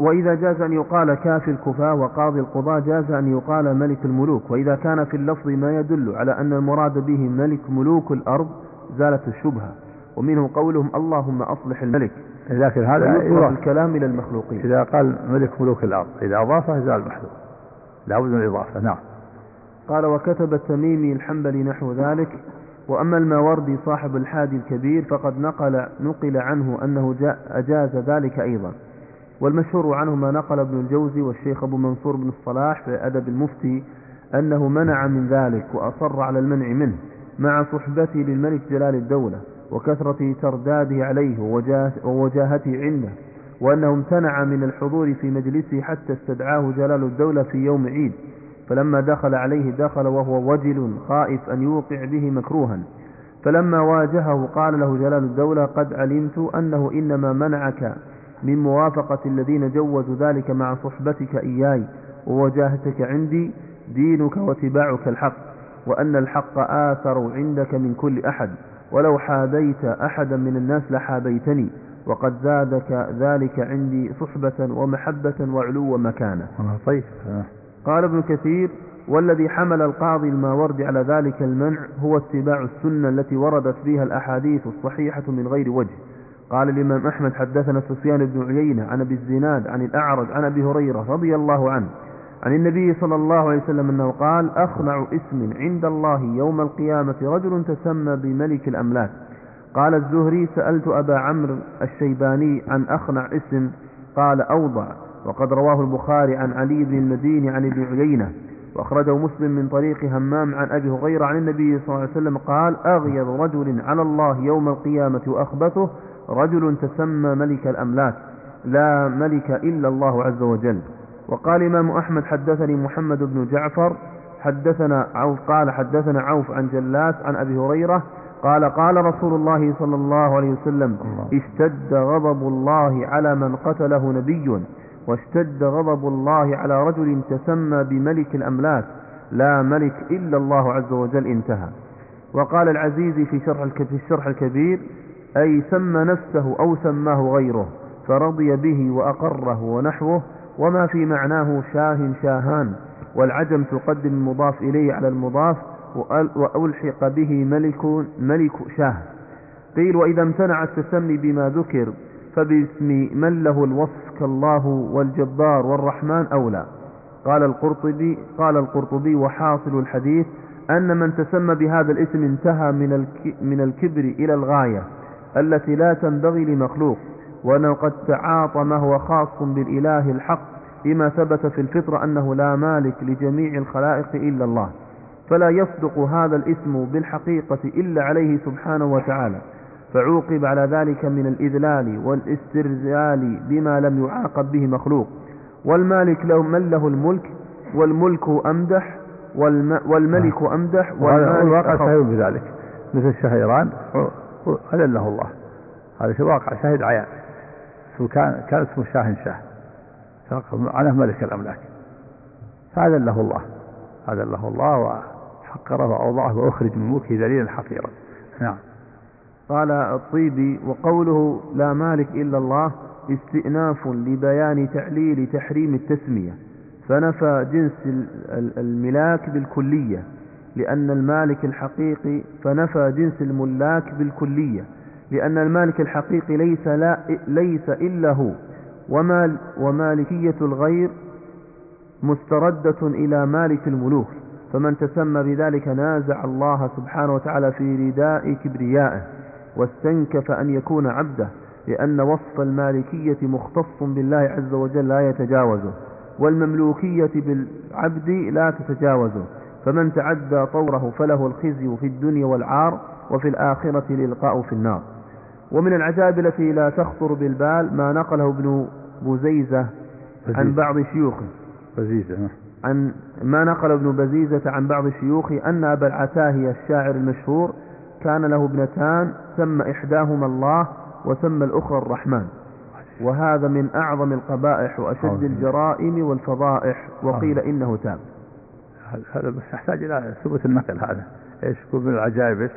وإذا جاز أن يقال كافي الكفاة وقاضي القضاة جاز أن يقال ملك الملوك. وإذا كان في اللفظ ما يدل على أن المراد به ملك ملوك الأرض زالت الشبهة. ومنه قولهم اللهم أصلح الملك. لكن هذا يصرف الكلام إلى المخلوقين. إذا قال ملك ملوك الأرض إذا أضافه زال المحذوف. لابد من الإضافة. نعم. قال وكتب التميمي الحنبلي نحو ذلك وأما الماوردي صاحب الحادي الكبير فقد نقل نقل عنه أنه أجاز ذلك أيضا. والمشهور عنه ما نقل ابن الجوزي والشيخ أبو منصور بن الصلاح في أدب المفتي أنه منع من ذلك وأصر على المنع منه مع صحبته للملك جلال الدولة وكثرة ترداده عليه ووجاهته عنده وأنه امتنع من الحضور في مجلسه حتى استدعاه جلال الدولة في يوم عيد. فلما دخل عليه دخل وهو وجل خائف أن يوقع به مكروها. فلما واجهه قال له جلال الدولة قد علمت أنه إنما منعك من موافقة الذين جوزوا ذلك مع صحبتك إياي ووجاهتك عندي دينك واتباعك الحق وأن الحق آثر عندك من كل أحد ولو حابيت أحدا من الناس لحابيتني وقد زادك ذلك عندي صحبة ومحبة وعلو مكانة طيب. قال ابن كثير والذي حمل القاضي الماوردي على ذلك المنع هو اتباع السنة التي وردت فيها الأحاديث الصحيحة من غير وجه. قال الإمام أحمد حدثنا سفيان بن عيينة عن أبي الزناد عن الأعرج عن أبي هريرة رضي الله عنه عن النبي صلى الله عليه وسلم أنه قال أخنع اسم عند الله يوم القيامة رجل تسمى بملك الأملاك. قال الزهري سألت أبا عمرو الشيباني عن أخنع اسم. قال أوضع وقد رواه البخاري عن علي بن المديني عن ابن عيينة وأخرجه مسلم من طريق همام عن أبي هريرة عن النبي صلى الله عليه وسلم قال أغيظ رجل على الله يوم القيامة وأخبثه رجل تسمى ملك الأملاك لا ملك إلا الله عز وجل. وقال إمام أحمد حدثني محمد بن جعفر حدثنا عوف قال حدثنا عوف عن جلاس عن أبي هريرة قال قال رسول الله صلى الله عليه وسلم اشتد غضب الله على من قتله نبي. واشتد غضب الله على رجل تسمى بملك الأملاك لا ملك إلا الله عز وجل انتهى. وقال العزيز في شرح في الشرح الكبير أي سمى نفسه أو سماه غيره فرضي به وأقره ونحوه وما في معناه شاه شاهان. والعجم تقدم المضاف إليه على المضاف وألحق به ملك ملك شاه. قيل وإذا امتنع التسمي بما ذكر فباسم من له الوصف. كالله والجبار والرحمن أولى. قال القرطبي قال القرطبي وحاصل الحديث أن من تسمى بهذا الاسم انتهى من من الكبر إلى الغاية التي لا تنبغي لمخلوق وأنه قد تعاطى ما هو خاص بالإله الحق بما ثبت في الفطرة أنه لا مالك لجميع الخلائق إلا الله. فلا يصدق هذا الاسم بالحقيقة إلا عليه سبحانه وتعالى. فعوقب على ذلك من الإذلال والاسترزال بما لم يعاقب به مخلوق. والمالك له من له الملك والملك أمدح والملك أمدح والواقع شاهد بذلك. مثل شهيران أذله الله. هذا شيء واقع شاهد عيان. كان كان اسمه شاه. شاه عنه ملك الأملاك. فأذله الله. أذله الله وحقره وأوضعه وأخرج من ملكه ذليلا حقيرا. نعم. قال الطيبي وقوله لا مالك إلا الله استئناف لبيان تعليل تحريم التسمية فنفى جنس الملاك بالكلية لأن المالك الحقيقي فنفى جنس الملاك بالكلية لأن المالك الحقيقي ليس, لا ليس إلا هو ومال ومالكية الغير مستردة إلى مالك الملوك فمن تسمى بذلك نازع الله سبحانه وتعالى في رداء كبريائه. واستنكف أن يكون عبده لأن وصف المالكية مختص بالله عز وجل لا يتجاوزه والمملوكية بالعبد لا تتجاوزه. فمن تعدى طوره فله الخزي في الدنيا والعار وفي الآخرة للقاء في النار. ومن العجائب التي لا تخطر بالبال ما نقله ابن بزيزة عن بعض شيوخه. بزيزة عن ما نقل ابن بزيزة عن بعض شيوخه أن أبا العتاهي الشاعر المشهور كان له ابنتان سمى إحداهما الله وسمى الأخرى الرحمن. وهذا من أعظم القبائح وأشد الجرائم والفضائح وقيل إنه تاب. هذا بس يحتاج إلى ثبوت النقل هذا. إيش يكون من العجائب؟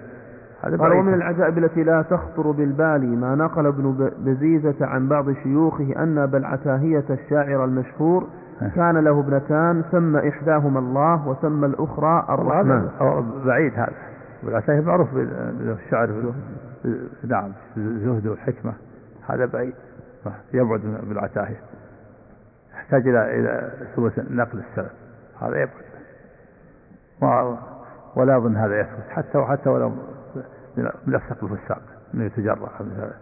هذا قال ومن العجائب التي لا تخطر بالبال ما نقل ابن بزيزة عن بعض شيوخه أن أبا العتاهية الشاعر المشهور كان له ابنتان سمى إحداهما الله وسمى الأخرى الرحمن. بعيد هذا. والعتاهية معروف بالشعر نعم الزهد والحكمة. هذا بعيد يبعد بالعتاهية يحتاج إلى إلى ثبوت نقل السلف. هذا يبعد. ولا أظن هذا يثبت حتى وحتى ولو من الثقل الساق من يتجرأ بالله.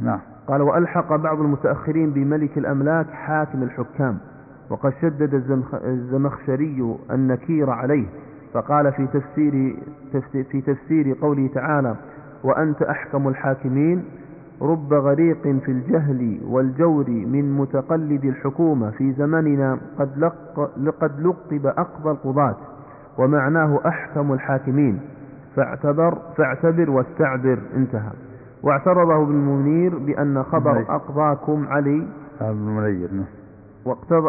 نعم. قال وألحق بعض المتأخرين بملك الأملاك حاكم الحكام وقد شدد الزمخشري النكير عليه. فقال في تفسير في تفسير قوله تعالى وأنت أحكم الحاكمين رب غريق في الجهل والجور من متقلد الحكومة في زمننا قد, لق قد لقب أقضى القضاة ومعناه أحكم الحاكمين. فاعتبر فاعتبر واستعبر انتهى. واعترضه ابن المنير بأن خبر أقضاكم علي. المنير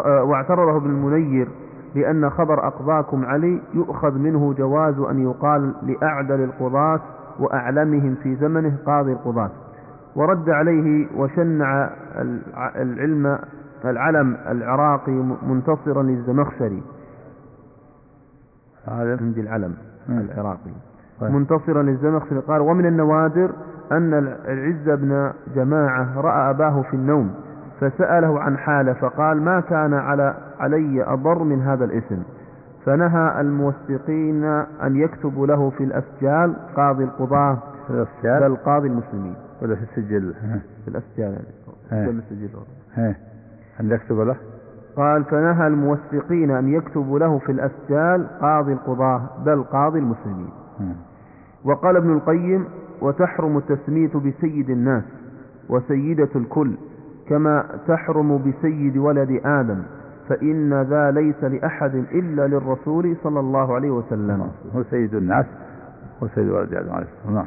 واعترضه ابن المنير بأن خبر أقضاكم علي يؤخذ منه جواز أن يقال لأعدل القضاة وأعلمهم في زمنه قاضي القضاة. ورد عليه وشنع العلم العلم العراقي منتصرا للزمخشري. هذا؟ عندي العلم العراقي. طيب. منتصرا للزمخشري. قال ومن النوادر أن العز بن جماعة رأى أباه في النوم. فسأله عن حاله فقال ما كان على علي أضر من هذا الاسم. فنهى الموثقين أن يكتبوا له في الأسجال قاضي القضاة في الأسجال؟ بل قاضي المسلمين. ولا في السجل؟ في الأسجال. يعني. السجل إيه أن يكتب له؟ قال فنهى الموثقين أن يكتبوا له في الأسجال قاضي القضاة بل قاضي المسلمين. وقال ابن القيم وتحرم التسمية بسيد الناس وسيدة الكل كما تحرم بسيد ولد آدم فإن ذا ليس لأحد إلا للرسول صلى الله عليه وسلم. هو سيد الناس هو سيد ولد آدم عليه السلام. نعم.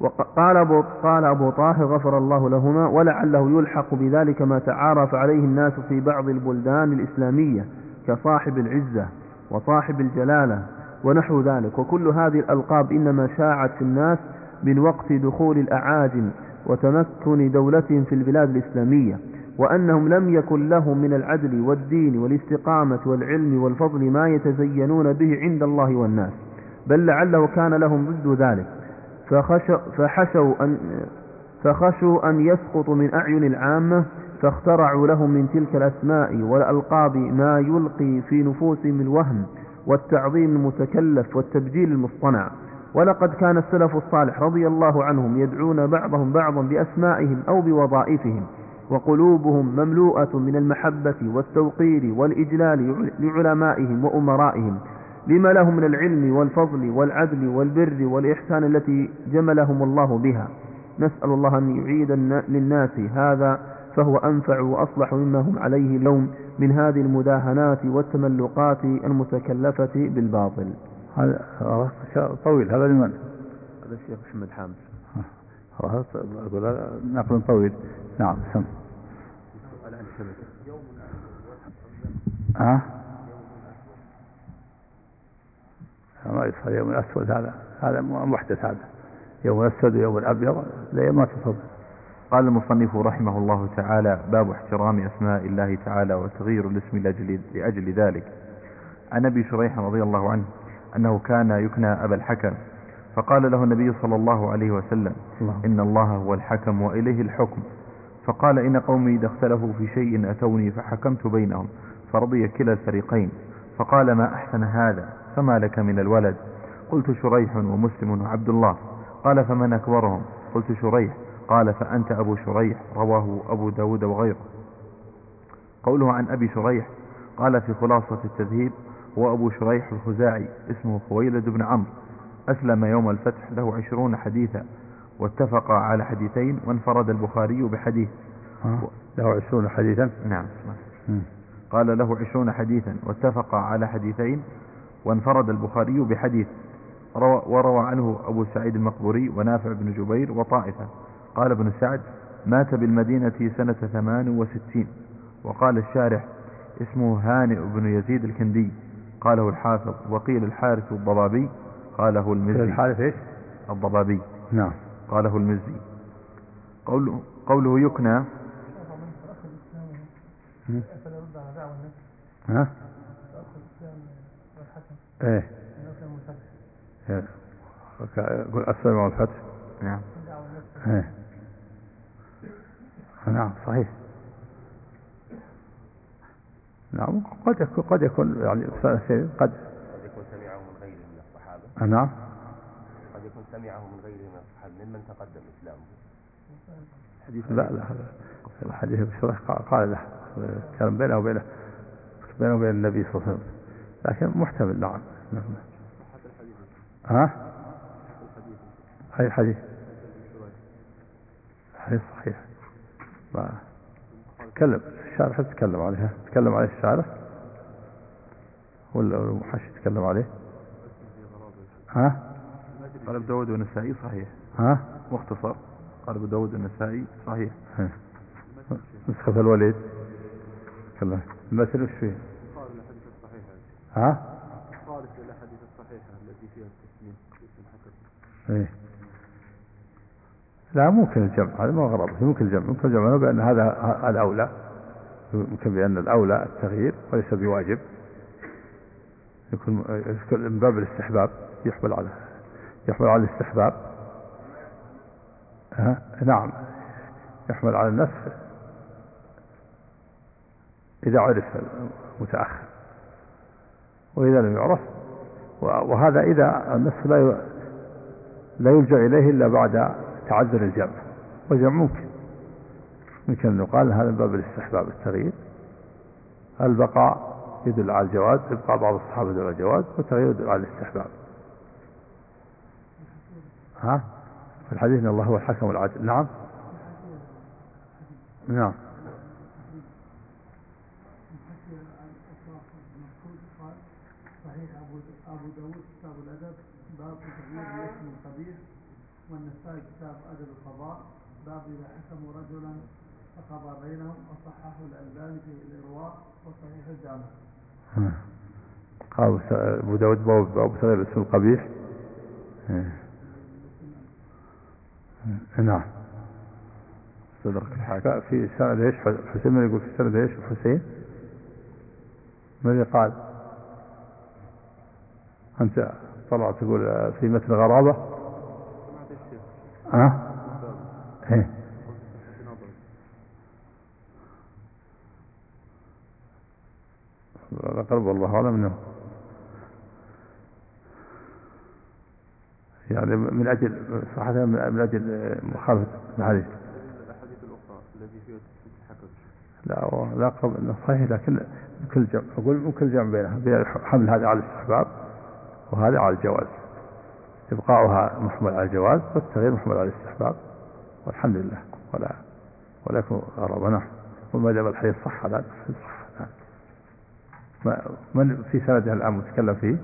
وقال أبو, قال أبو طاهر غفر الله لهما ولعله يلحق بذلك ما تعارف عليه الناس في بعض البلدان الإسلامية كصاحب العزة وصاحب الجلالة ونحو ذلك. وكل هذه الألقاب إنما شاعت في الناس من وقت دخول الأعاجم وتمكن دولتهم في البلاد الإسلامية وأنهم لم يكن لهم من العدل والدين والاستقامة والعلم والفضل ما يتزينون به عند الله والناس بل لعله كان لهم ضد ذلك. فخشوا, أن فخشوا أن يسقطوا من أعين العامة فاخترعوا لهم من تلك الأسماء والألقاب ما يلقي في نفوسهم الوهم والتعظيم المتكلف والتبجيل المصطنع. ولقد كان السلف الصالح رضي الله عنهم يدعون بعضهم بعضا بأسمائهم أو بوظائفهم وقلوبهم مملوءة من المحبة والتوقير والإجلال لعلمائهم وأمرائهم لما لهم من العلم والفضل والعدل والبر والإحسان التي جملهم الله بها. نسأل الله أن يعيد للناس هذا فهو أنفع وأصلح مما هم عليه اليوم من هذه المداهنات والتملقات المتكلفة بالباطل. هذا طويل هذا لمن؟ هذا الشيخ محمد حامد. أقول نقل طويل. نعم سم. ها؟ ما يصير يوم الأسود هذا. هذا محدث هذا. يوم الأسود ويوم الأبيض. لا ما تصل قال المصنف رحمه الله تعالى باب احترام أسماء الله تعالى وتغيير الاسم لأجل, لأجل ذلك. عن أبي شريح رضي الله عنه أنه كان يكنى أبا الحكم. فقال له النبي صلى الله عليه وسلم الله. إن الله هو الحكم وإليه الحكم. فقال إن قومي إذا اختلفوا في شيء أتوني فحكمت بينهم فرضي كلا الفريقين. فقال ما أحسن هذا؟ فما لك من الولد؟ قلت شريح ومسلم وعبد الله. قال فمن أكبرهم؟ قلت شريح. قال فأنت أبو شريح رواه أبو داود وغيره. قوله عن أبي شريح قال في خلاصة التذهيب هو أبو شريح الخزاعي اسمه خويلد بن عمرو. أسلم يوم الفتح له عشرون حديثا واتفق على حديثين وانفرد البخاري بحديث. له عشرون حديثا؟ نعم قال له عشرون حديثا واتفق على حديثين وانفرد البخاري بحديث. وروى عنه أبو سعيد المقبوري ونافع بن جبير وطائفة. قال ابن سعد مات بالمدينة سنة ثمان وستين. وقال الشارح اسمه هانئ بن يزيد الكندي. قاله الحافظ وقيل الحارث الضبابي قاله المزي. الحارث إيش؟ الضبابي. نعم. قاله المزي. قوله, قوله يكنى. ها؟ إيه. يقول السلام والفتح. نعم. إيه. نعم صحيح. نعم قد يكون قد يكون يعني قد قد يكون سمعه من غيره من الصحابة. نعم. قد يكون سمعه من غيره من الصحابة. ممن تقدم إسلامه لا لا الحديث بشرح قال له كان بينه وبينه بينه وبين النبي صلى الله عليه وسلم. لكن محتمل نعم. نعم. ها؟ أي حديث. حديث صحيح. ما تكلم الشارح تكلم عليها. تكلم عليه الشارح؟ ولا المحش تكلم عليه؟ ها؟ قال ابو داود والنسائي صحيح. ها؟ مختصر. قال ابو داود والنسائي صحيح. نسخة الوليد. كلام المثل وش فيه؟ ها؟ خالف الأحاديث الصحيحة التي فيها التسليم إيه. لا ممكن الجمع. هذا ما غرض ممكن الجمع. ممكن الجمع. بأن هذا الأولى. بأن الأولى التغيير وليس بواجب. يكون من باب الاستحباب يحمل على يحمل على الاستحباب. ها؟ نعم. يحمل على النسخ إذا عرف المتأخر. وإذا لم يعرف. وهذا إذا النسخ لا لا يرجع إليه إلا بعد تعذر الجمع. والجمع ممكن. يمكن أن يقال هذا باب الاستحباب التغيير. البقاء يدل على الجواز إبقاء بعض الصحابة يدل على الجواز والتغيير يدل على الاستحباب. ها؟ في الحديث إن الله هو الحكم العدل نعم. نعم. والنسائي كتاب أدب القضاء باب إذا حكموا رجلا فقضى بينهم وصححه الألباني في الإرواء وصحيح الجامع. قال أبو داود باب تغيير الاسم القبيح. نعم. استدرك الحاكم. في سند إيش؟ حسين من يقول في سند إيش؟ حسين. من اللي قال؟ أنت طلعت تقول في متن غرابة. ها؟ إيه. قرب الله اعلم انه يعني من أجل صحة من أجل مخالفة الحديث. الأحاديث الأخرى فيها لا لا قبل إنه صحيح لكن كل جمع أقول من كل جمع بينها بين حمل هذا على الإستحباب وهذا على الجواز. إبقاؤها محمل على الجواز والتغيير محمل على الإستحباب والحمد لله. ولا ولا يكون غرابة نعم. وما دام الحديث صح لا صح. من في سنده الان متكلم فيه؟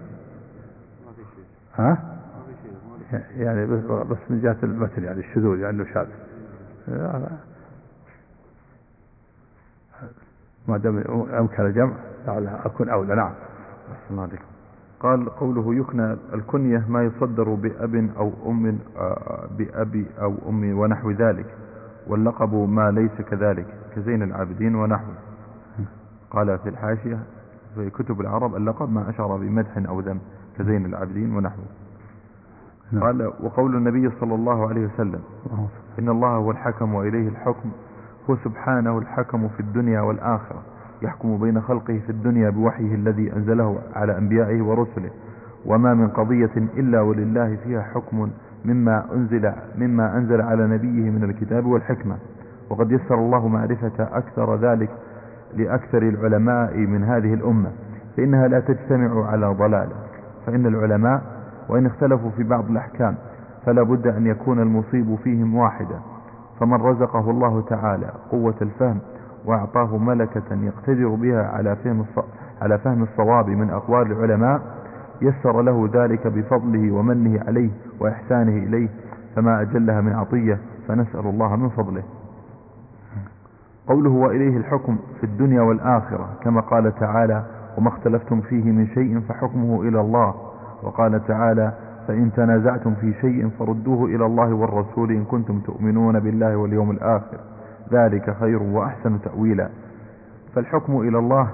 ها؟ يعني بس من جهة المتن يعني الشذوذ يعني شاذ. ما دام أمكن الجمع لعلها أكون أولى. نعم. عليكم. قال قوله يكنى الكنية ما يصدر بأب أو أم آه، بأبي أو أم ونحو ذلك واللقب ما ليس كذلك كزين العابدين ونحوه. قال في الحاشية في كتب العرب اللقب ما أشعر بمدح أو ذم كزين العابدين ونحوه. نعم. قال وقول النبي صلى الله عليه وسلم إن الله هو الحكم وإليه الحكم هو سبحانه الحكم في الدنيا والآخرة يحكم بين خلقه في الدنيا بوحيه الذي أنزله على أنبيائه ورسله وما من قضية إلا ولله فيها حكم مما أنزل, مما أنزل على نبيه من الكتاب والحكمة. وقد يسر الله معرفة أكثر ذلك لأكثر العلماء من هذه الأمة فإنها لا تجتمع على ضلال. فإن العلماء وإن اختلفوا في بعض الأحكام فلا بد أن يكون المصيب فيهم واحدا فمن رزقه الله تعالى قوة الفهم وأعطاه ملكة يقتدر بها على فهم على فهم الصواب من أقوال العلماء يسر له ذلك بفضله ومنه عليه وإحسانه إليه فما أجلها من عطية فنسأل الله من فضله. قوله وإليه الحكم في الدنيا والآخرة كما قال تعالى وما اختلفتم فيه من شيء فحكمه إلى الله وقال تعالى فإن تنازعتم في شيء فردوه إلى الله والرسول إن كنتم تؤمنون بالله واليوم الآخر ذلك خير وأحسن تأويلا فالحكم إلى الله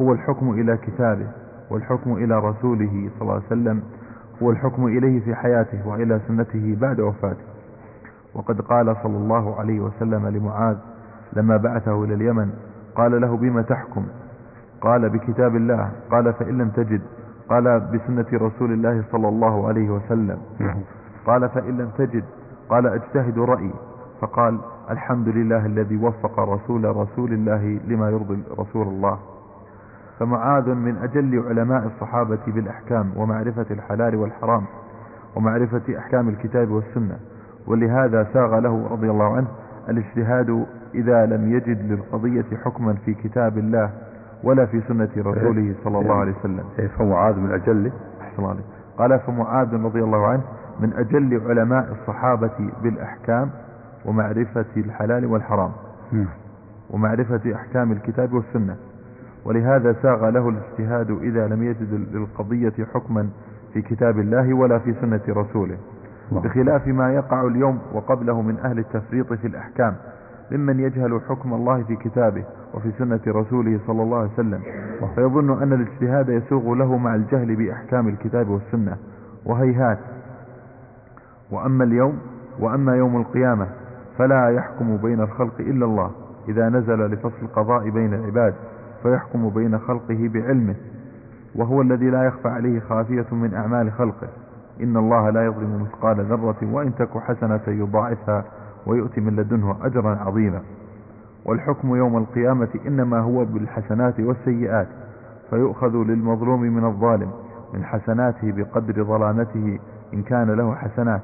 هو الحكم إلى كتابه والحكم إلى رسوله صلى الله عليه وسلم هو الحكم إليه في حياته وإلى سنته بعد وفاته وقد قال صلى الله عليه وسلم لمعاذ لما بعثه إلى اليمن قال له بما تحكم؟ قال بكتاب الله. قال فإن لم تجد. قال بسنة رسول الله صلى الله عليه وسلم. قال فإن لم تجد. قال أجتهد رأيي. فقال الحمد لله الذي وفق رسول رسول الله لما يرضي رسول الله. فمعاذ من أجل علماء الصحابة بالأحكام ومعرفة الحلال والحرام ومعرفة أحكام الكتاب والسنة. ولهذا ساغ له رضي الله عنه الاجتهاد إذا لم يجد للقضية حكما في كتاب الله ولا في سنة رسوله صلى الله عليه وسلم. إيه، فمعاذ من أجل قال فمعاذ رضي الله عنه من أجل علماء الصحابة بالأحكام ومعرفة الحلال والحرام. ومعرفة أحكام الكتاب والسنة. ولهذا ساغ له الاجتهاد إذا لم يجد للقضية حكما في كتاب الله ولا في سنة رسوله. بخلاف ما يقع اليوم وقبله من أهل التفريط في الأحكام. ممن يجهل حكم الله في كتابه وفي سنة رسوله صلى الله عليه وسلم فيظن أن الاجتهاد يسوغ له مع الجهل بأحكام الكتاب والسنة. وهيهات. وأما اليوم وأما يوم القيامة فلا يحكم بين الخلق إلا الله. إذا نزل لفصل القضاء بين العباد فيحكم بين خلقه بعلمه. وهو الذي لا يخفى عليه خافية من أعمال خلقه. إن الله لا يظلم مثقال ذرة وإن تك حسنة يضاعفها. ويؤتي من لدنه أجرا عظيما. والحكم يوم القيامة إنما هو بالحسنات والسيئات فيؤخذ للمظلوم من الظالم من حسناته بقدر ظلامته إن كان له حسنات.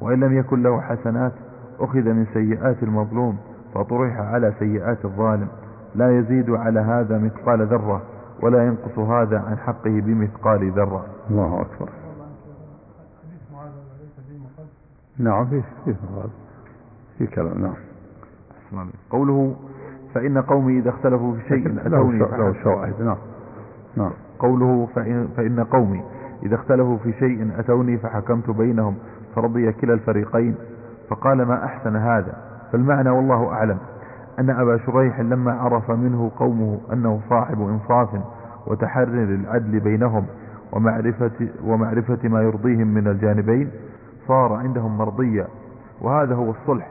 وإن لم يكن له حسنات أخذ من سيئات المظلوم فطرح على سيئات الظالم. لا يزيد على هذا مثقال ذرة ولا ينقص هذا عن حقه بمثقال ذرة. الله أكبر. نعم في في في كلام نعم. قوله فإن قومي إذا اختلفوا في شيء أتوني له شواهد نعم. نعم. قوله فإن, فإن قومي إذا اختلفوا في شيء أتوني فحكمت بينهم فرضي كلا الفريقين فقال ما أحسن هذا؟ فالمعنى والله أعلم أن أبا شريح لما عرف منه قومه أنه صاحب إنصاف وتحرر العدل بينهم ومعرفة, ومعرفة ما يرضيهم من الجانبين صار عندهم مرضيا وهذا هو الصلح.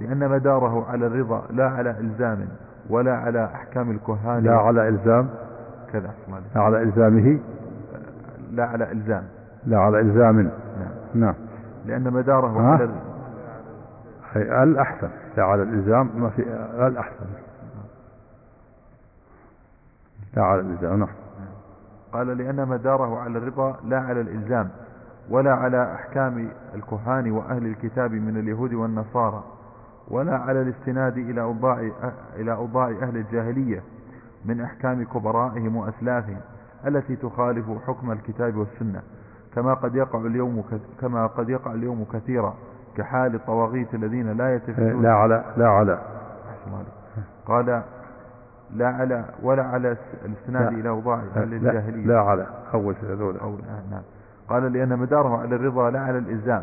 لأن مداره على الرضا لا على إلزام ولا على أحكام الكهان لا على إلزام. كذا لا على إلزامه. لا على إلزام. لا على إلزام. نعم. نعم. لأن مداره على الأحسن. لا على الإلزام ما في الأحسن. لا على الإلزام. نعم. قال لأن مداره على الرضا لا على الإلزام ولا على أحكام الكهان وأهل الكتاب من اليهود والنصارى. ولا على الاستناد إلى أوضاع إلى أوضاع أهل الجاهلية من أحكام كبرائهم وأسلافهم التي تخالف حكم الكتاب والسنة كما قد يقع اليوم كما قد يقع اليوم كثيرا كحال الطواغيت الذين لا يتفتون لا على لا على. قال لا على ولا على الاستناد إلى أوضاع أهل الجاهلية. لا على. أول شيء هذول. نعم. قال لأن مداره على الرضا لا على الإلزام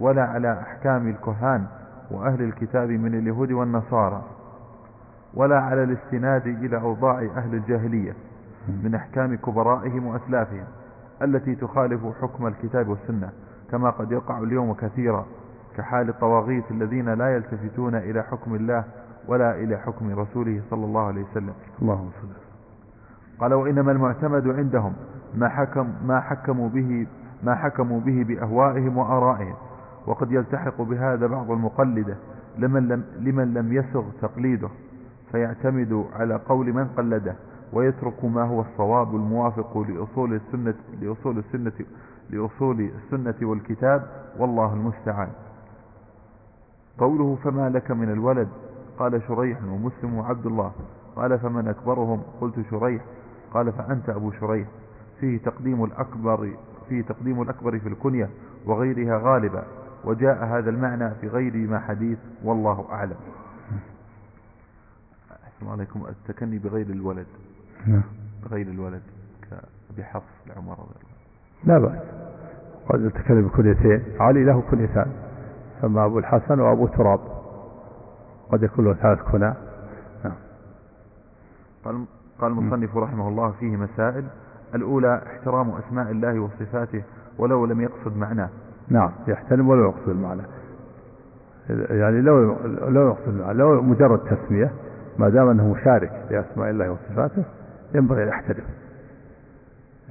ولا على أحكام الكهان وأهل الكتاب من اليهود والنصارى ولا على الاستناد إلى أوضاع أهل الجاهلية من أحكام كبرائهم وأسلافهم التي تخالف حكم الكتاب والسنة كما قد يقع اليوم كثيرا كحال الطواغيت الذين لا يلتفتون إلى حكم الله ولا إلى حكم رسوله صلى الله عليه وسلم. اللهم صل قال وإنما المعتمد عندهم ما حكم ما حكموا به ما حكموا به بأهوائهم وآرائهم. وقد يلتحق بهذا بعض المقلدة لمن لم, لمن لم يسغ تقليده فيعتمد على قول من قلده ويترك ما هو الصواب الموافق لأصول السنة لأصول السنة لأصول السنة والكتاب والله المستعان. قوله فما لك من الولد؟ قال شريح ومسلم وعبد الله. قال فمن أكبرهم؟ قلت شريح. قال فأنت أبو شريح. فيه تقديم الأكبر فيه تقديم الأكبر في الكنية وغيرها غالبا. وجاء هذا المعنى في غير ما حديث والله أعلم. السلام عليكم. التكني بغير الولد. بغير الولد بحفص العمر لا بأس. قد التكني بكنيتين علي له كنيتان ثم أبو الحسن وأبو تراب. قد يكون له ثلاث كنى نعم. قال قال المصنف رحمه الله فيه مسائل. الأولى احترام أسماء الله وصفاته ولو لم يقصد معناه. نعم يحترم ولو يقصد المعنى. يعني لو لو يقصد المعنى لو مجرد تسمية ما دام أنه مشارك لأسماء الله وصفاته ينبغي أن يحترم.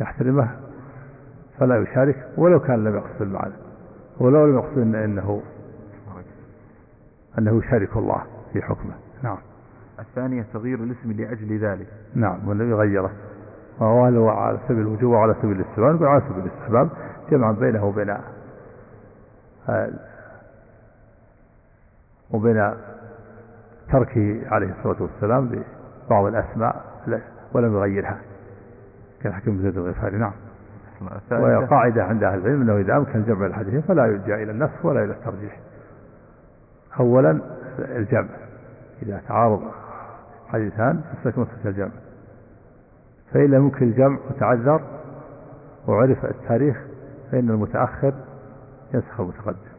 يحترمه فلا يشارك ولو كان لم يقصد المعنى. ولو لم يقصد أنه أنه يشارك الله في حكمه. نعم. الثانية تغيير الاسم لأجل ذلك. نعم والذي غيره. وهو على سبيل الوجوب وعلى سبيل الاستحباب على سبيل الاستحباب جمعا بينه وبين وبين تركه عليه الصلاة والسلام لبعض الأسماء ولم يغيرها. كالحكم بن زيد الغفاري نعم. وهي قاعدة عند أهل العلم أنه إذا أمكن جمع الحديثين فلا يلجأ إلى النص ولا إلى الترجيح. أولا الجمع. إذا تعارض حديثان فسلك مسلك الجمع. فإن لم يمكن الجمع وتعذر وعرف التاريخ فإن المتأخر ينسخ المتقدم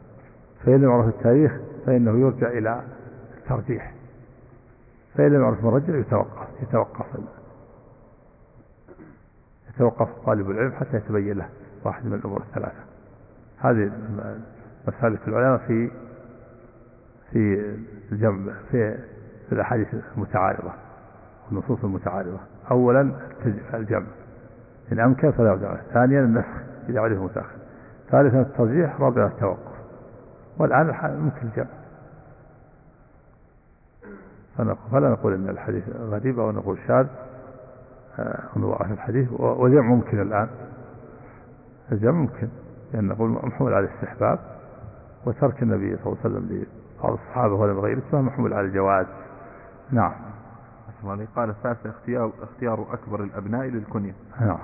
فإن لم يعرف التاريخ فإنه يرجع إلى الترجيح. فإن لم يعرف مرجع يتوقف يتوقف يتوقف طالب العلم حتى يتبين له واحد من الأمور الثلاثة. هذه مسألة العلماء في في الجمع في في الأحاديث المتعارضة النصوص المتعارضة. أولا الجمع. إن أمكن فلا يرجع ثانيا النسخ إذا عرف متأخر. ثالثا الترجيح رابعا التوقف. والآن ممكن الجمع. فلا نقول إن الحديث غريب أو نقول شاذ آه، ضعف الحديث. والجمع ممكن الآن. الجمع ممكن لأن نقول محمول على الاستحباب وترك النبي صلى الله عليه وسلم لبعض الصحابة ولا غيره محمول على الجواز. نعم. قال الثالث اختيار اختيار أكبر الأبناء للكنية. نعم.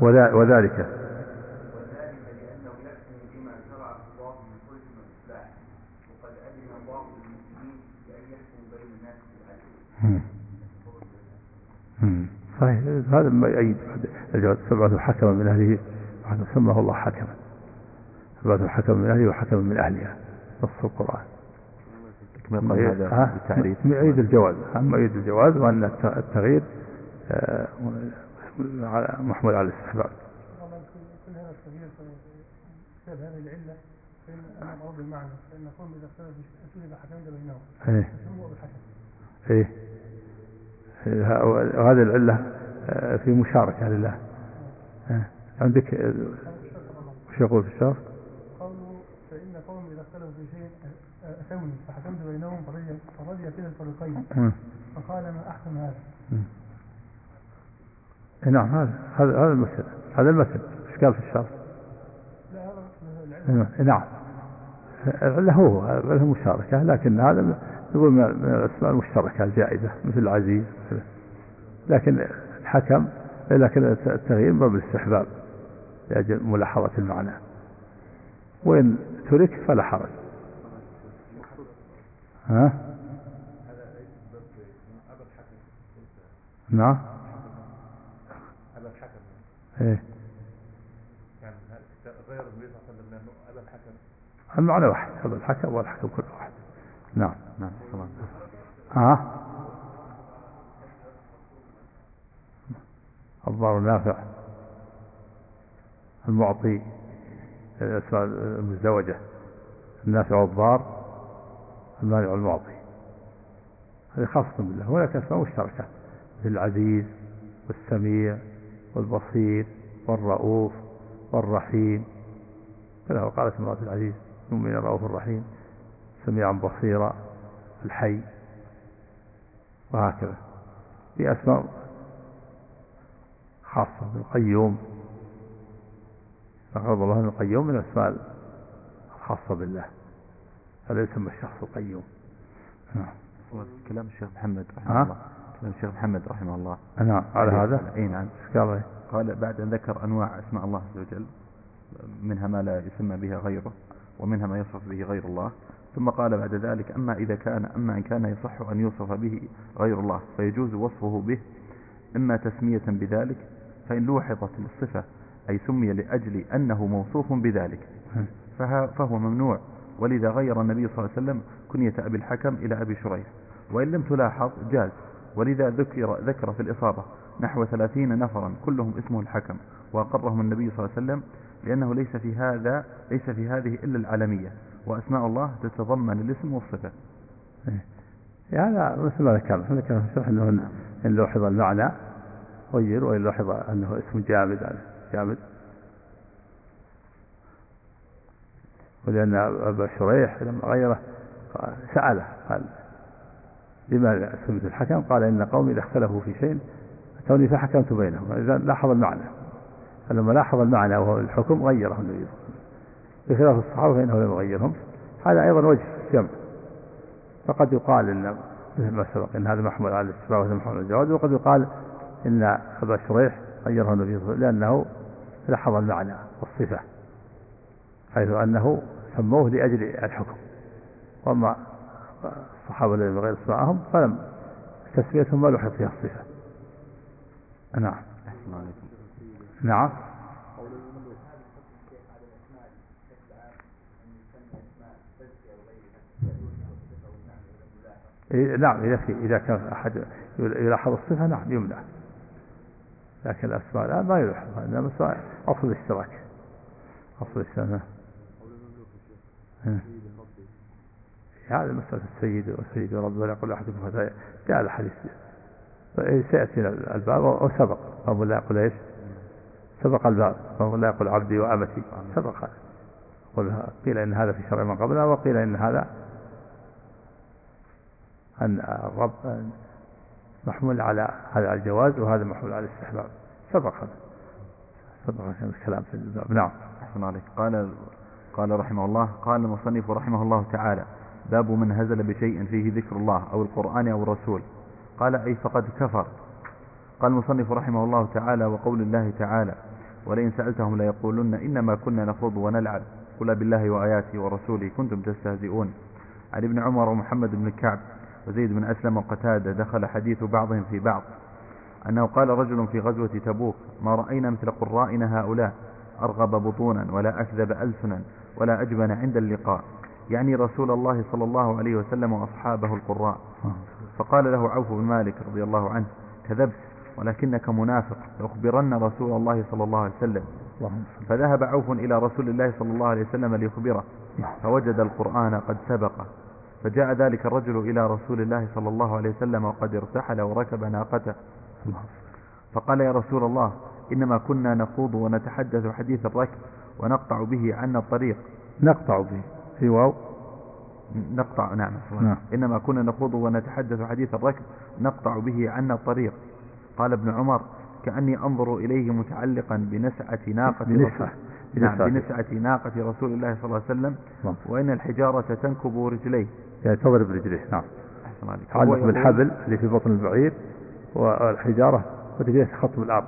وذلك وذلك لأنه يحكم بما شرعه الله من خلق والإصلاح وقد أذن الله للمسلمين بأن يحكموا بين الناس بالعدل صحيح. هذا ما يؤيد سبعة حكما من أهله سماه الله حكما. سبعة حكما من أهله وحكما من أهلها. نص القرآن. هذا التعريف يؤيد الجواز. أما يؤيد الجواز وأن التغيير آه، محمول على الاستحباب كل هذا التغيير بسبب هذه العلة فإن أنا أرد المعنى فإن قوم إذا اختلف حكمت بينهم إيه. إيه, وهذه العلة آه، في مشاركة لله. إيه. عندك وش يقول في الشرط؟ قوله فإن قوم إذا اختلفوا في شيء أتوني فحكمت بينهم فرضي كلا الفريقين فقال ما أحسن هذا؟ إيه، نعم هذا هذا هذا المثل هذا المثل إيش قال في الشرط؟ إيه، نعم. العلة هو له مشاركة لكن هذا نقول من الأسماء المشتركة الجائزة مثل العزيز لكن الحكم لكن التغيير باب الاستحباب لأجل ملاحظة المعنى. وإن ترك فلا حرج. ها؟ نعم. إيه. يعني غير النبي صلى الله عليه وسلم لأنه ابا الحكم المعنى واحد ابا الحكم والحكم كل واحد. نعم نعم ها؟ الضار النافع. المعطي الاسماء المزدوجة. النافع والضار. المانع والمعطي. هذه خاصة بالله هناك اسماء مشتركة. العزيز والسميع والبصير والرؤوف والرحيم. كذا قالت امرأة العزيز من الرؤوف الرحيم سميعا بصيرا الحي. وهكذا. في أسماء خاصة بالقيوم فقرض الله القيوم من الأسماء الخاصة بالله. هذا يسمى الشخص القيوم. نعم. كلام الشيخ محمد رحمه الله. الشيخ محمد رحمه الله. نعم على هذا؟ اي نعم قال؟ قال بعد أن ذكر أنواع أسماء الله عز وجل منها ما لا يسمى بها غيره ومنها ما يصف به غير الله. ثم قال بعد ذلك أما إذا كان أما إن كان يصح أن يوصف به غير الله فيجوز وصفه به. إما تسمية بذلك فإن لوحظت الصفة أي سمي لأجل أنه موصوف بذلك. فهو ممنوع. ولذا غير النبي صلى الله عليه وسلم كنية أبي الحكم إلى أبي شريح. وإن لم تلاحظ جاز. ولذا ذكر ذكر في الإصابة نحو ثلاثين نفرا كلهم اسمه الحكم وأقرهم النبي صلى الله عليه وسلم لأنه ليس في هذا ليس في هذه إلا العالمية. وأسماء الله تتضمن الاسم والصفة. إيه. هذا مثل ما ذكرنا. ذكرنا في أنه إن لوحظ المعنى غير وإن لوحظ أنه اسم جامد جامد. ولأن أبا شريح لما غيره سأله قال لما سميت الحكم؟ قال إن قومي إذا اختلفوا في شيء أتوني فحكمت بينهم. إذا لاحظ المعنى فلما لاحظ المعنى وهو الحكم غيره النبي صلى الله عليه وسلم. بخلاف الصحابة فإنه لم يغيرهم. هذا أيضا وجه الجمع فقد يقال إن مثل ما سبق إن هذا محمول على الاستفاء وهذا محمول على الجواز وقد يقال إن أبا شريح غيره النبي صلى الله عليه وسلم لأنه لاحظ المعنى والصفة. حيث أنه سموه لأجل الحكم. وأما الصحابة الذين بغير اسمائهم فلم تسميتهم ما لحق فيها الصفة. نعم. نعم. إيه، نعم إذا في إذا كان أحد يلاحظ الصفة نعم يمنع. لكن الأسماء لا ما يلاحظ إنما أصل الاشتراك. أصل السنة هذا مسألة السيد والسيد رب ولا يقول أحدكم هذا جاء الحديث. سيأتي الباب وسبق رب لا يقول إيش؟ سبق الباب رب لا يقول عبدي وأمتي. سبق. هذا قيل إن هذا في شرع من قبلنا وقيل إن هذا أن الرب محمول على هذا الجواز وهذا محمول على الاستحباب. سبق. هذا سبق الكلام في الباب. نعم. أحسن عليك. قال قال رحمه الله قال المصنف رحمه الله تعالى باب من هزل بشيء فيه ذكر الله أو القرآن أو الرسول. قال أي فقد كفر. قال المصنف رحمه الله تعالى وقول الله تعالى ولئن سألتهم ليقولن إنما كنا نخوض ونلعب. قل بالله وآياته ورسوله كنتم تستهزئون. عن ابن عمر ومحمد بن كعب وزيد بن أسلم وقتادة دخل حديث بعضهم في بعض. أنه قال رجل في غزوة تبوك ما رأينا مثل قرائنا هؤلاء؟ أرغب بطونا ولا أكذب ألسنا. ولا أجبن عند اللقاء. يعني رسول الله صلى الله عليه وسلم وأصحابه القراء. فقال له عوف بن مالك رضي الله عنه كذبت ولكنك منافق لأخبرن رسول الله صلى الله عليه وسلم. فذهب عوف إلى رسول الله صلى الله عليه وسلم ليخبره. فوجد القرآن قد سبقه فجاء ذلك الرجل إلى رسول الله صلى الله عليه وسلم وقد ارتحل وركب ناقته. فقال يا رسول الله إنما كنا نخوض ونتحدث حديث الركب. ونقطع به عنا الطريق. نقطع به. في واو؟ نقطع نعم, نعم. إنما كنا نخوض ونتحدث حديث الركب. نقطع به عنا الطريق. قال ابن عمر كأني أنظر إليه متعلقا بنسعة ناقة بنسعة نعم بنسعة. ناقة رسول الله صلى الله عليه وسلم. نعم. وإن الحجارة تنكب رجليه. يعني تضرب رجليه نعم تعلق بالحبل اللي في بطن البعير والحجارة ورجليه تخط بالأرض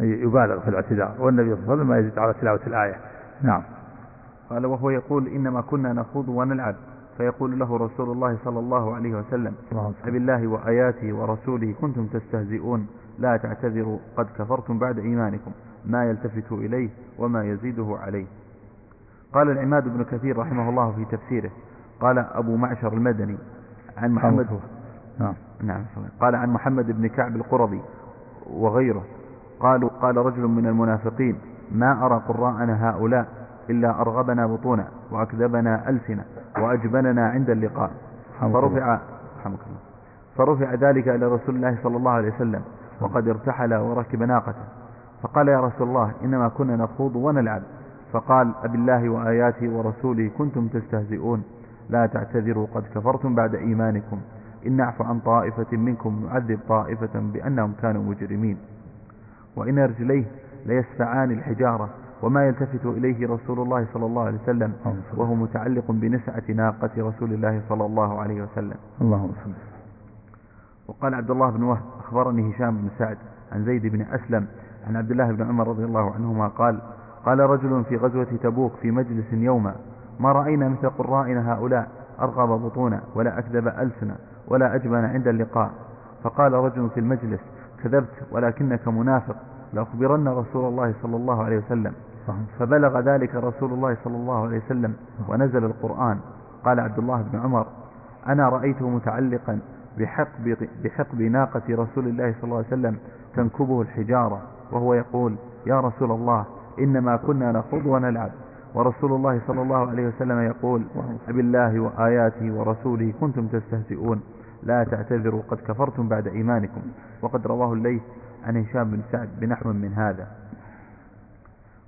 يبالغ في الاعتذار. والنبي صلى الله عليه وسلم ما يزيد على تلاوة الآية. نعم. قال وهو يقول إنما كنا نخوض ونلعب. فيقول له رسول الله صلى الله عليه وسلم أبالله وآياته ورسوله كنتم تستهزئون. لا تعتذروا قد كفرتم بعد إيمانكم. ما يلتفت إليه وما يزيده عليه. قال العماد بن كثير رحمه الله في تفسيره قال أبو معشر المدني عن محمد نعم. نعم قال عن محمد بن كعب القرظي وغيره. قالوا قال رجل من المنافقين ما أرى قراءنا هؤلاء إلا أرغبنا بطونا وأكذبنا ألسنا وأجبننا عند اللقاء. فرفع فرفع ذلك إلى رسول الله صلى الله عليه وسلم وقد ارتحل وركب ناقته فقال يا رسول الله إنما كنا نخوض ونلعب. فقال أبالله وآياته ورسوله كنتم تستهزئون. لا تعتذروا قد كفرتم بعد إيمانكم. إن نعفو عن طائفة منكم نعذب طائفة بأنهم كانوا مجرمين. وإن رجليه ليسفعان الحجارة وما يلتفت إليه رسول الله صلى الله عليه وسلم وهو متعلق بنسعة ناقة رسول الله صلى الله عليه وسلم. اللهم صل. وقال عبد الله بن وهب أخبرني هشام بن سعد عن زيد بن أسلم عن عبد الله بن عمر رضي الله عنهما قال قال رجل في غزوة تبوك في مجلس يوما ما رأينا مثل قرائنا هؤلاء؟ أرغب بطونا ولا أكذب ألسنا ولا أجبن عند اللقاء. فقال رجل في المجلس كذبت ولكنك منافق لأخبرن رسول الله صلى الله عليه وسلم. فبلغ ذلك رسول الله صلى الله عليه وسلم ونزل القرآن. قال عبد الله بن عمر أنا رأيته متعلقا بحقب, بحقب ناقة رسول الله صلى الله عليه وسلم تنكبه الحجارة وهو يقول يا رسول الله إنما كنا نخوض ونلعب. ورسول الله صلى الله عليه وسلم يقول بالله وآياته ورسوله كنتم تستهزئون. لا تعتذروا قد كفرتم بعد إيمانكم. وقد رواه الليث عن هشام بن سعد بنحو من هذا.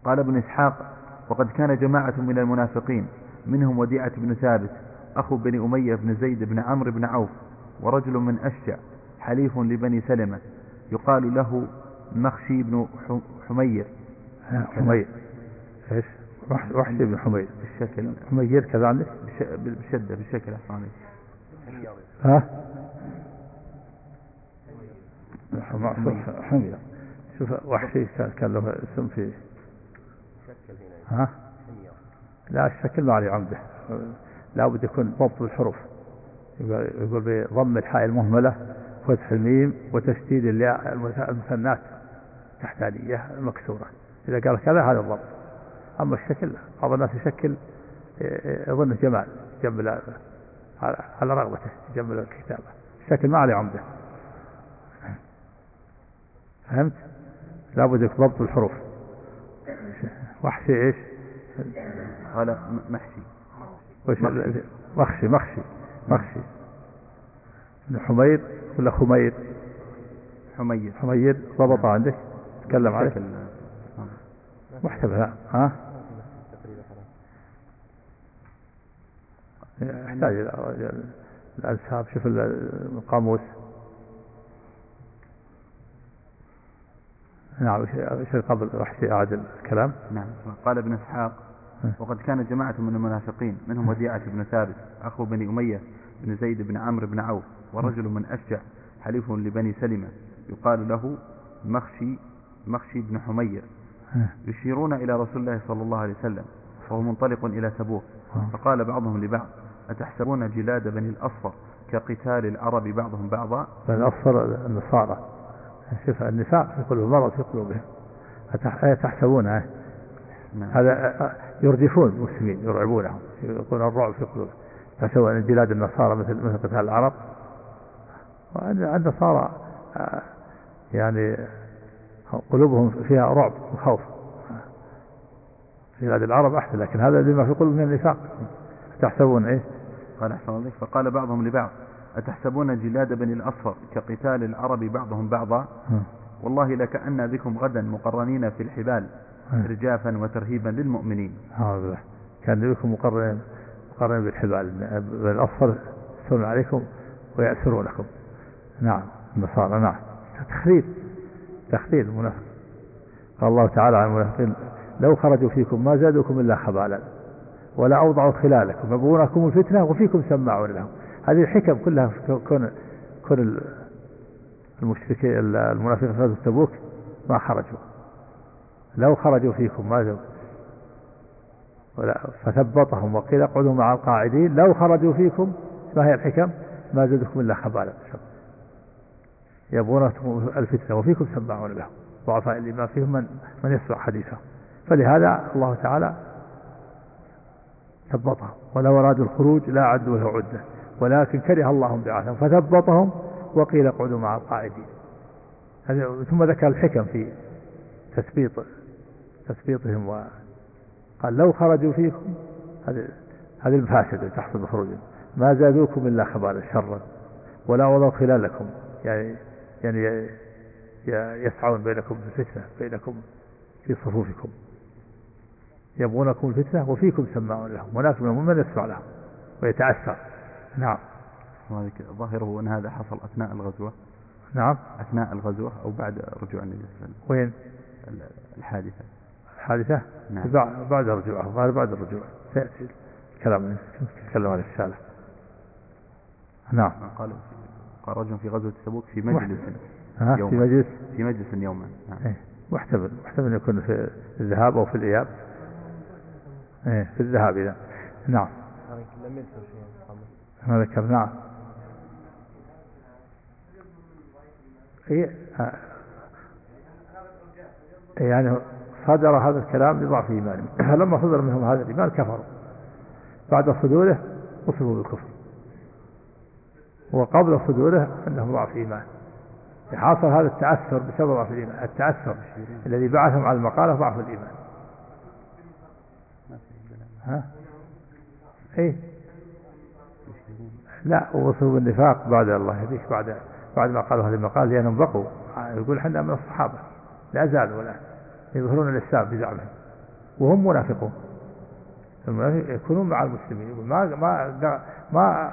قال ابن إسحاق وقد كان جماعة من المنافقين منهم وديعة بن ثابت أخو بني أمية بن زيد بن عمرو بن عوف ورجل من أشجع حليف لبني سلمة يقال له مخشي بن حمير. حمير. إيش؟ وحشي بن حمير. بالشكل. حمير كذا عندك؟ بالشدة بالشكل. أصلا ها؟ حمير. شوف وحشي كان له اسم في ها؟ لا الشكل ما عليه عمدة. لابد يكون ضبط الحروف. يقول بضم الحاء المهملة فتح الميم وتشديد الياء المثنات تحتانية المكسورة. إذا قال كذا هذا الضبط. أما الشكل بعض الناس يشكل يظن جمال جنب على رغبته جنب الكتابة. الشكل ما عليه عمدة. فهمت؟ لابد ضبط الحروف. وحشي إيش؟ قال محشي. وش مخشي مخشي مخشي. حميد ولا خميد؟ حميد. حميد ضبط عندك؟ تكلم عليه. محتمل ها؟ يحتاج إلى الانساب شوف القاموس. نعم إيش قبل راح اعاد الكلام. نعم. قال ابن إسحاق وقد كان جماعة من المنافقين منهم وديعة بن ثابت أخو بني أمية بن زيد بن عمرو بن عوف ورجل من أشجع حليف لبني سلمة يقال له مخشي مخشي بن حمير. يشيرون إلى رسول الله صلى الله عليه وسلم وهو منطلق إلى تبوك. فقال بعضهم لبعض أتحسبون جلاد بني الأصفر كقتال العرب بعضهم بعضا؟ بني الأصفر النصارى. شوف النساء في قلوبهم مرض في قلوبهم أتحسبون نعم. هذا يردفون المسلمين يرعبونهم. يكون الرعب في قلوبهم. تحسبون أن بلاد النصارى مثل مثل قتال العرب. وأن النصارى يعني قلوبهم فيها رعب وخوف. في بلاد العرب أحسن لكن هذا لما في قلوبهم من النفاق. تحسبون إيه؟ قال أحسن الله فقال بعضهم لبعض. أتحسبون جلاد بني الأصفر كقتال العرب بعضهم بعضا؟ والله لكأن بكم غدا مقرنين في الحبال رجافا وترهيبا للمؤمنين. هذا. كان بكم مقرنين مقرنين بالحبال بني الأصفر يسون عليكم ويأسرونكم نعم. النصارى نعم. تخريب. تخريب المنافق. قال الله تعالى عن المنافقين لو خرجوا فيكم ما زادوكم إلا خبالا ولا أوضعوا خلالكم يبغونكم الفتنة وفيكم سماعون لهم. هذه الحكم كلها كون كون المشركين المنافقين في غزوة تبوك ما خرجوا. لو خرجوا فيكم ما ولا فثبطهم وقيل اقعدوا مع القاعدين. لو خرجوا فيكم ما هي الحكم؟ ما زادكم إلا خبالا. يبغونكم الفتنة وفيكم سماعون لهم ضعفاء الإيمان فيهم من, من يسمع حديثه فلهذا الله تعالى ثبطهم. ولو أرادوا الخروج لا عدوا له عدة ولكن كره الله بعثهم فثبطهم وقيل اقعدوا مع القاعدين. ثم ذكر الحكم في تثبيط تثبيطهم وقال لو خرجوا فيكم هذه هذه المفاسد تحصل بخروجهم ما زادوكم إلا خبالا شرا ولا وضعوا خلالكم يعني يعني يسعون بينكم الفتنة بينكم في صفوفكم. يبغونكم الفتنة وفيكم سماعون لهم وناس منهم من يسمع لهم ويتأثر. نعم. ظاهره أن هذا حصل أثناء الغزوة. نعم. أثناء الغزوة أو بعد رجوع النبي صلى الله عليه وسلم. وين؟ الحادثة. الحادثة؟ نعم. بعد رجوعه بعد الرجوع. سيأتي الكلام نتكلم عن الرسالة. نعم. قال قال رجل في غزوة تبوك في مجلس يوما في مجلس؟ في مجلس يوما. نعم. إيه. محتمل محتمل يكون في الذهاب أو في الإياب. إيه. في الذهاب إذا. نعم. لم يذكر ما ذكر نعم. إيه يعني صدر هذا الكلام لضعف إيمانهم فلما صدر منهم هذا الإيمان كفروا. بعد صدوره وصفوا بالكفر. وقبل صدوره أنه ضعف إيمان حاصل هذا التأثر بسبب ضعف الإيمان. التأثر الذي بعثهم على المقالة ضعف الإيمان. ها؟ إيه. لا وصلوا بالنفاق بعد الله يهديك بعد بعد ما قالوا هذه المقال لأنهم بقوا. يقول إحنا من الصحابة لا زالوا ولا يظهرون الإسلام بزعمهم وهم منافقون. يكونون مع المسلمين ما ما ما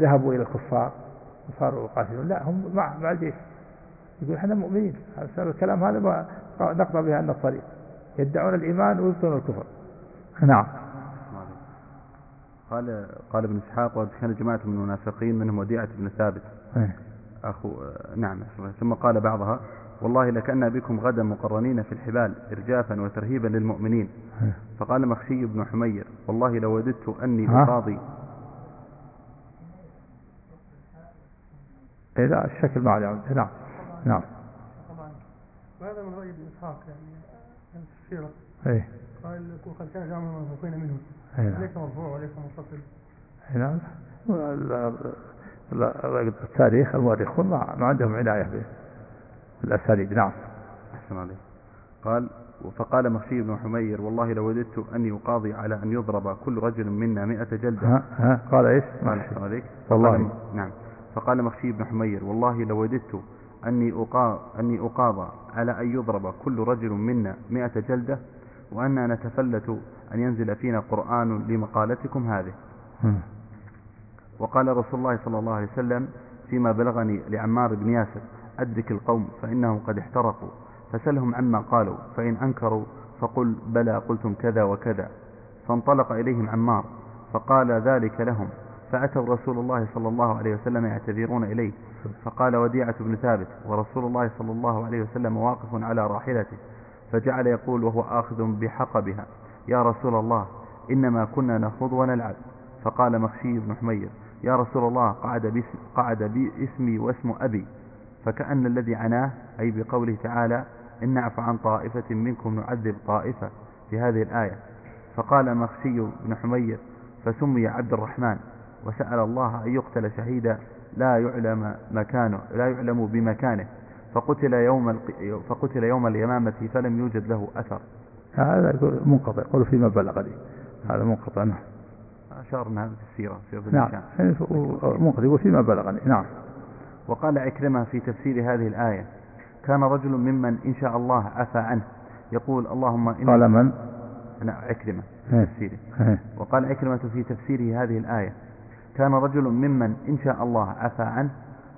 ذهبوا إلى الكفار وصاروا يقاتلون لا هم مع مع الجيش. يقول إحنا مؤمنين هذا الكلام هذا نقطع به أن الطريق. يدعون الإيمان ويبطلون الكفر. نعم. قال قال ابن إسحاق وكان جماعة من المنافقين منهم وديعة بن ثابت. إيه. أخو نعم. ثم قال بعضها والله لكأن بكم غدا مقرنين في الحبال إرجافا وترهيبا للمؤمنين. إيه. فقال مخشي بن حمير والله لو وددت أني بقاضي إيه لا الشكل ما عليه. نعم نعم. طبعا وهذا من رأي ابن إسحاق يعني في السيرة. إيه. قال وقد كان جامع المنافقين منهم. ليس مرفوع وليس منفصل نعم التاريخ المؤرخون ما عندهم عناية بالأساليب نعم. أحسن عليه قال فقال مخشي بن حمير والله لو وددت أني أقاضي على أن يضرب كل رجل منا مئة جلدة. ها ها. قال إيش؟ قال أحسن عليك والله. نعم. فقال مخشي بن حمير والله لو وددت أني أقا أني أقاضى على أن يضرب كل رجل منا مئة جلدة وأننا نتفلت أن ينزل فينا قرآن لمقالتكم هذه. وقال رسول الله صلى الله عليه وسلم فيما بلغني لعمار بن ياسر أدرك القوم فإنهم قد احترقوا فسلهم عما قالوا فإن أنكروا فقل بلى قلتم كذا وكذا. فانطلق إليهم عمار فقال ذلك لهم فأتوا رسول الله صلى الله عليه وسلم يعتذرون إليه فقال وديعة بن ثابت ورسول الله صلى الله عليه وسلم واقف على راحلته فجعل يقول وهو آخذ بحقبها. يا رسول الله إنما كنا نخوض ونلعب. فقال مخشي بن حمير يا رسول الله قعد, باسم قعد باسمي واسم أبي. فكأن الذي عناه أي بقوله تعالى إن نعف عن طائفة منكم نعذب طائفة في هذه الآية. فقال مخشي بن حمير فسمي عبد الرحمن. وسأل الله أن يقتل شهيدا لا يعلم مكانه لا يعلم بمكانه. فقتل يوم فقتل يوم اليمامة فلم يوجد له أثر. هذا يقول منقطع يقول فيما بلغني هذا منقطع نعم. أشارنا هذا في السيرة نعم. منقطع يقول فيما بلغني نعم. وقال عكرمة في تفسير هذه الآية كان رجل ممن إن شاء الله عفى عنه. يقول اللهم إني قال من؟ نعم عكرمة إيه. في تفسيره. إيه. وقال عكرمة في تفسيره هذه الآية كان رجل ممن إن شاء الله عفى عنه.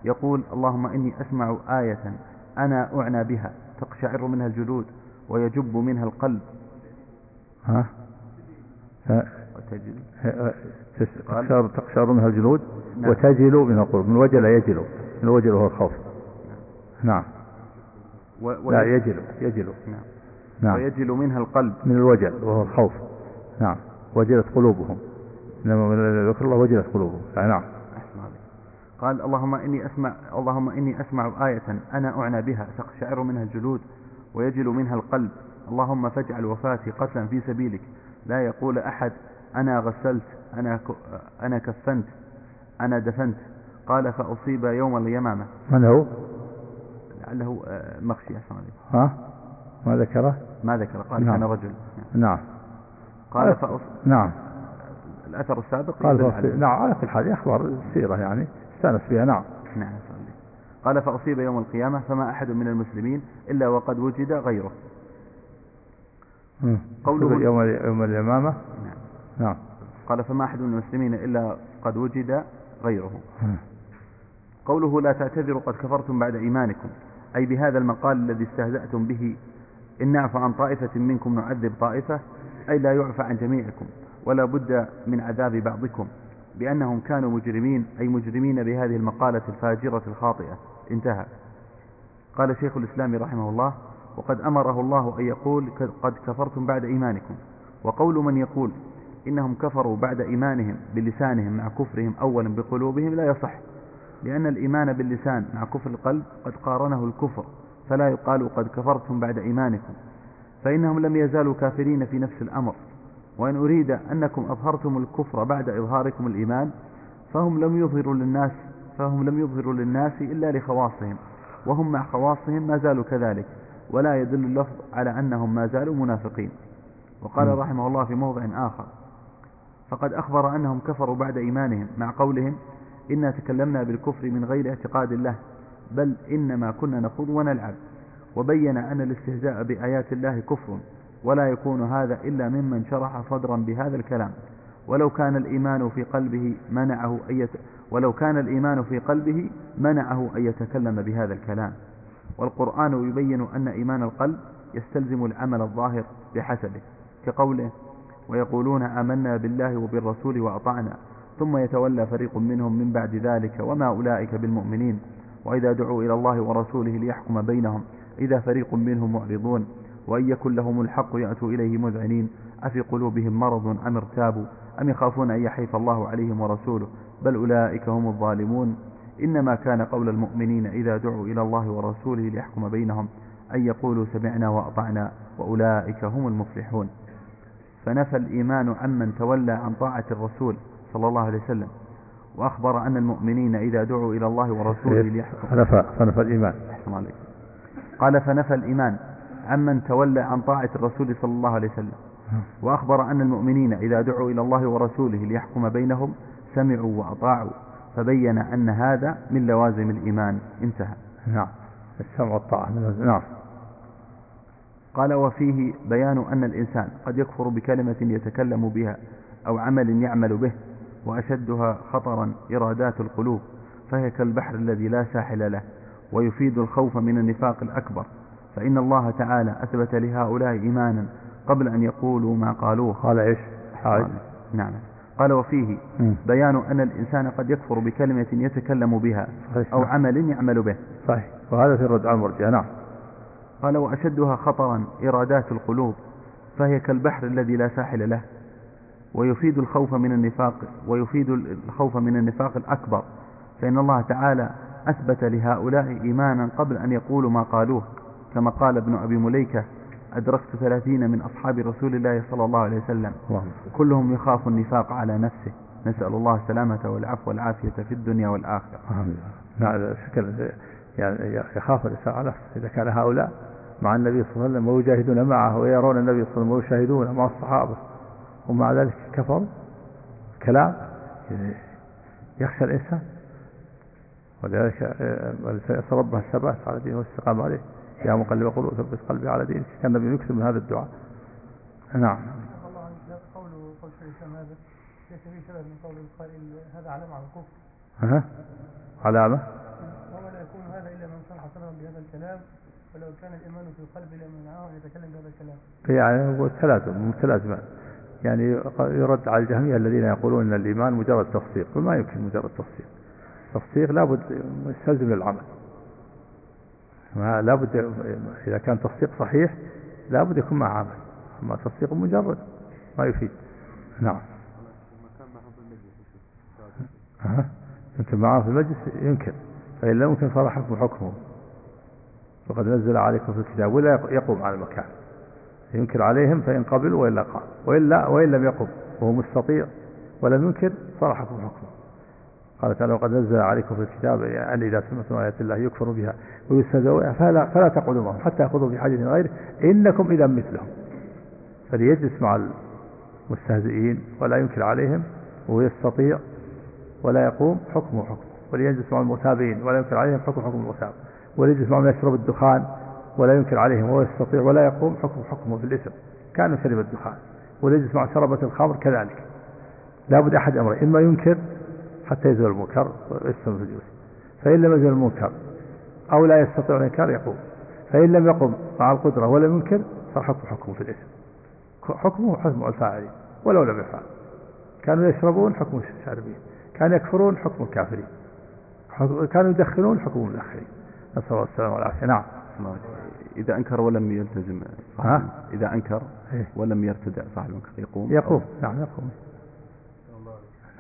يقول اللهم إني أسمع آية أنا أعنى بها تقشعر منها الجلود. ويجب منها القلب. ها؟ قال- تقشر تقشر منها الجلود نعم. وتجل من القلوب من وجل يجل من الوجل هو الخوف. نعم. و... و... لا يجل يجل نعم. نعم. ويجل منها القلب. من الوجل وهو الخوف. نعم. وجلت قلوبهم. من ذكر الله وجلت قلوبهم. نعم. أحسن عليك. قال اللهم إني أسمع اللهم إني أسمع آية أنا أعنى بها. تقشعر منها الجلود؟ ويجل منها القلب اللهم فاجعل وفاتي قتلا في سبيلك لا يقول أحد أنا غسلت أنا. أنا كفنت أنا دفنت قال فأصيب يوم اليمامة من هو؟ لعله آه، مخشي أحسن عليك. ها؟ ما ذكره؟ ما ذكر قال نعم. كان رجل نعم قال فأص... نعم الأثر السابق قال فأصيب- نعم على كل حال أخبار السيرة يعني استأنس بها نعم نعم. قال فأصيب يوم القيامة فما أحد من المسلمين إلا وقد وجد غيره. قوله- يوم يوم اليمامة؟ نعم. نعم. قال فما أحد من المسلمين إلا قد وجد غيره. قوله لا تعتذروا قد كفرتم بعد إيمانكم. أي بهذا المقال الذي استهزأتم به. إن نعفى عن طائفة منكم نعذب طائفة. أي لا يعفى عن جميعكم. ولا بد من عذاب بعضكم. بأنهم كانوا مجرمين أي مجرمين بهذه المقالة الفاجرة الخاطئة. انتهى. قال شيخ الإسلام رحمه الله وقد أمره الله أن يقول قد كفرتم بعد إيمانكم. وقول من يقول إنهم كفروا بعد إيمانهم بلسانهم مع كفرهم أولا بقلوبهم لا يصح لأن الإيمان باللسان مع كفر القلب قد قارنه الكفر فلا يقال قد كفرتم بعد إيمانكم فإنهم لم يزالوا كافرين في نفس الأمر. وإن أريد أنكم أظهرتم الكفر بعد إظهاركم الإيمان فهم لم يظهروا للناس فهم لم يظهروا للناس إلا لخواصهم وهم مع خواصهم ما زالوا كذلك ولا يدل اللفظ على أنهم ما زالوا منافقين. وقال رحمه الله في موضع آخر فقد أخبر أنهم كفروا بعد إيمانهم مع قولهم إنا تكلمنا بالكفر من غير اعتقاد الله بل إنما كنا نخوض ونلعب وبين أن الاستهزاء بآيات الله كفر ولا يكون هذا إلا ممن شرح صدرا بهذا الكلام. ولو كان الإيمان في قلبه منعه أن. ولو كان الإيمان في قلبه منعه أن يتكلم بهذا الكلام. والقرآن يبين أن إيمان القلب يستلزم العمل الظاهر بحسبه كقوله ويقولون آمنا بالله وبالرسول وأطعنا. ثم يتولى فريق منهم من بعد ذلك وما أولئك بالمؤمنين. وإذا دعوا إلى الله ورسوله ليحكم بينهم إذا فريق منهم معرضون. وإن يكن لهم الحق يأتوا إليه مذعنين أفي قلوبهم مرض أم ارتابوا؟ أم يخافون أن يحيف الله عليهم ورسوله؟ بل أولئك هم الظالمون. إنما كان قول المؤمنين إذا دعوا إلى الله ورسوله ليحكم بينهم أن يقولوا سمعنا وأطعنا وأولئك هم المفلحون. فنفى الإيمان عمن تولى عن طاعة الرسول صلى الله عليه وسلم وأخبر أن المؤمنين إذا دعوا إلى الله ورسوله ليحكم. فنفى فنفى الإيمان. قال فنفى الإيمان. عمن تولى عن طاعة الرسول صلى الله عليه وسلم. وأخبر أن المؤمنين إذا دعوا إلى الله ورسوله ليحكم بينهم سمعوا وأطاعوا فبين أن هذا من لوازم الإيمان. انتهى. نعم. السمع والطاعة نعم. قال وفيه بيان أن الإنسان قد يكفر بكلمة يتكلم بها أو عمل يعمل به وأشدها خطرا إرادات القلوب فهي كالبحر الذي لا ساحل له ويفيد الخوف من النفاق الأكبر. فإن الله تعالى أثبت لهؤلاء إيمانا قبل أن يقولوا ما قالوه. قال إيش؟ قال نعم. قال وفيه بيان أن الإنسان قد يكفر بكلمة يتكلم بها أو عمل يعمل به. صحيح. وهذا في الرد على المرجئة. نعم. قال وأشدها خطرا إرادات القلوب فهي كالبحر الذي لا ساحل له ويفيد الخوف من النفاق ويفيد الخوف من النفاق الأكبر. فإن الله تعالى أثبت لهؤلاء إيمانا قبل أن يقولوا ما قالوه. كما قال ابن أبي مليكة أدركت ثلاثين من أصحاب رسول الله صلى الله عليه وسلم. كلهم يخاف النفاق على نفسه. نسأل الله السلامة والعفو والعافية في الدنيا والآخرة. نعم شكل يعني يخاف الإنسان على نفسه. إذا كان هؤلاء مع النبي صلى الله عليه وسلم ويجاهدون معه ويرون النبي صلى الله عليه وسلم ويشاهدون مع الصحابة ومع ذلك كفروا كلام يخشى الإنسان. ولذلك آه، يسأل ربه الثبات على دينه والاستقامة عليه. يا مقلب قلوب ثبت قلبي على دينك. كان النبي يكثر من هذا الدعاء. نعم. الله عنك. قول قول شيخ هذا. ليس فيه سبب من قول القائل هذا علامة على الكفر. ها علامة؟ وما لا يكون هذا إلا من صرح صدرا بهذا الكلام. ولو كان الإيمان في القلب لمنعه أن يتكلم بهذا الكلام. يعني هو التلازم متلازمان يعني يرد على الجهمية الذين يقولون أن الإيمان مجرد تصديق. وما يمكن مجرد تصديق. تصديق لابد يستلزم للعمل. لابد إذا كان تصديق صحيح لابد يكون مع عمل أما تصديق مجرد ما يفيد. نعم. أنت معه في المجلس ينكر فإن لم يمكن صار حكم حكمه؟ وقد نزل عليكم في الكتاب ولا يقوم على المكان. ينكر عليهم فإن قبلوا وإلا قال وإلا وإن لم يقم وهو مستطيع ولم ينكر صار حكم حكمه؟ قال تعالى وقد نزل عليكم في الكتاب أن إذا سمعتم آيات الله يكفر بها ويستهزئوا فلا, فلا تقعدوا معهم حتى يأخذوا في حديث غيره إنكم إذا مثلهم. فليجلس مع المستهزئين ولا ينكر عليهم وهو يستطيع ولا يقوم حكمه حكم. وليجلس مع المتابعين ولا ينكر عليهم حكم حكم المتابع. وليجلس مع من يشرب الدخان ولا ينكر عليهم وهو يستطيع ولا يقوم حكم حكمه في الإثم. كان شرب الدخان. وليجلس مع شربة الخمر كذلك. لابد أحد أمرين إما ينكر حتى يزول المنكر ويستمر في الجلوس. فإن لم يزول المنكر أو لا يستطيع الإنكار يقوم. فإن لم يقم مع القدرة ولم ينكر صار حكم حكمه في الإثم. حكمه حكم الفاعلين ولو لم يفعل. كانوا يشربون حكم الشاربين. كانوا يكفرون حكم الكافرين. كانوا يدخنون حكم المدخنين. نسأل الله السلامة والعافية. نعم. إذا أنكر ولم يلتزم. ها؟ إذا أنكر إيه؟ ولم يرتدع صاحب المنكر يقوم. يقوم. نعم يقوم.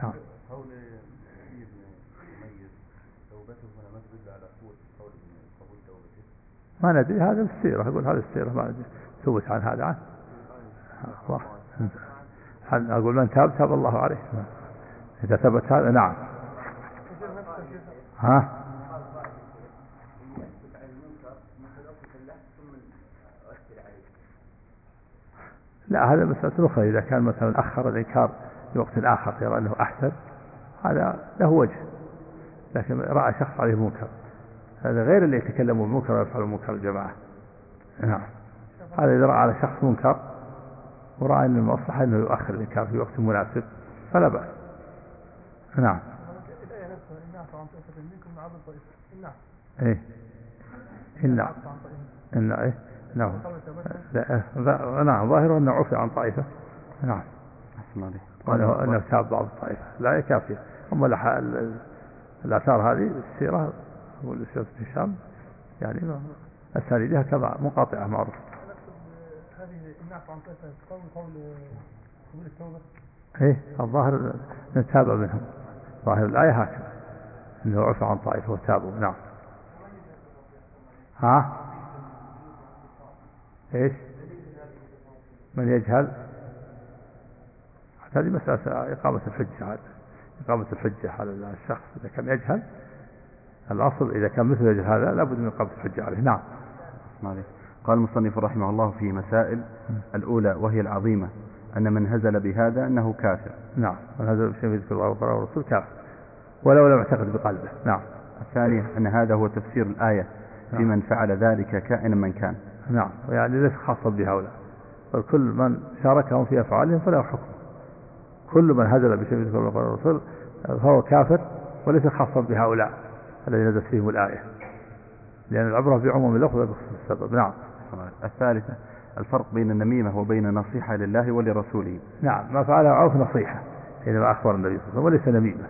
نعم. ما ندري. هذا السيرة يقول هذا السيرة ما ندري. ثبت عن هذا عنه أقول من تاب؟ تاب الله عليه. إذا ثبت هذا نعم. ها؟ لا هذا مسألة أخرى. إذا كان مثلا أخر الإنكار في وقت آخر يرى أنه أحسن هذا له وجه. لكن رأى شخص عليه منكر. هذا غير اللي يتكلم بالمنكر ويفعل المنكر الجماعة. نعم. هذا إذا رأى على شخص منكر ورأى أن المصلحة أنه يؤخر الإنكار في وقت مناسب فلا بأس. نعم. إيه. إن إن إيه. نعم. لا نعم ظاهره أنه عفي عن طائفة. نعم. وأنه أنه تاب بعض الطائفة. لا يكافي أما الآثار هذه السيرة والأستاذ هشام يعني أسانيدها كما منقطعة معروفة. هذه النعف عن قول قول قول التوبة. إيه الظاهر نتابع منهم. ظاهر الآية هكذا إنه عفى عن طائفة وتابوا. نعم. ها؟ إيش؟ من يجهل؟ هذه مسألة إقامة الحجة هذا. إقامة الحجة على الشخص إذا كان يجهل الأصل إذا كان مثل هذا لابد من إقامة الحجة عليه. نعم. قال المصنف رحمه الله في مسائل الأولى وهي العظيمة أن من هزل بهذا أنه كافر. نعم. من هزل بشيء يذكر الله والرسول كافر. ولو لم يعتقد بقلبه. نعم. الثانية أن هذا هو تفسير الآية في نعم. من فعل ذلك كائنا من كان. نعم. يعني ليس خاصا بهؤلاء. بل كل من شاركهم في أفعالهم فله حكم. كل من هزل بشيء يذكر الله والرسول فهو كافر وليس خاصا بهؤلاء. الذين نزلت فيهم الآية. لأن العبرة بعموم اللفظ وبخصوص السبب. نعم. الثالثة الفرق بين النميمة وبين النصيحة لله ولرسوله. نعم. ما فعله عوف نصيحة حينما أخبر النبي صلى الله عليه وسلم وليس نميمة.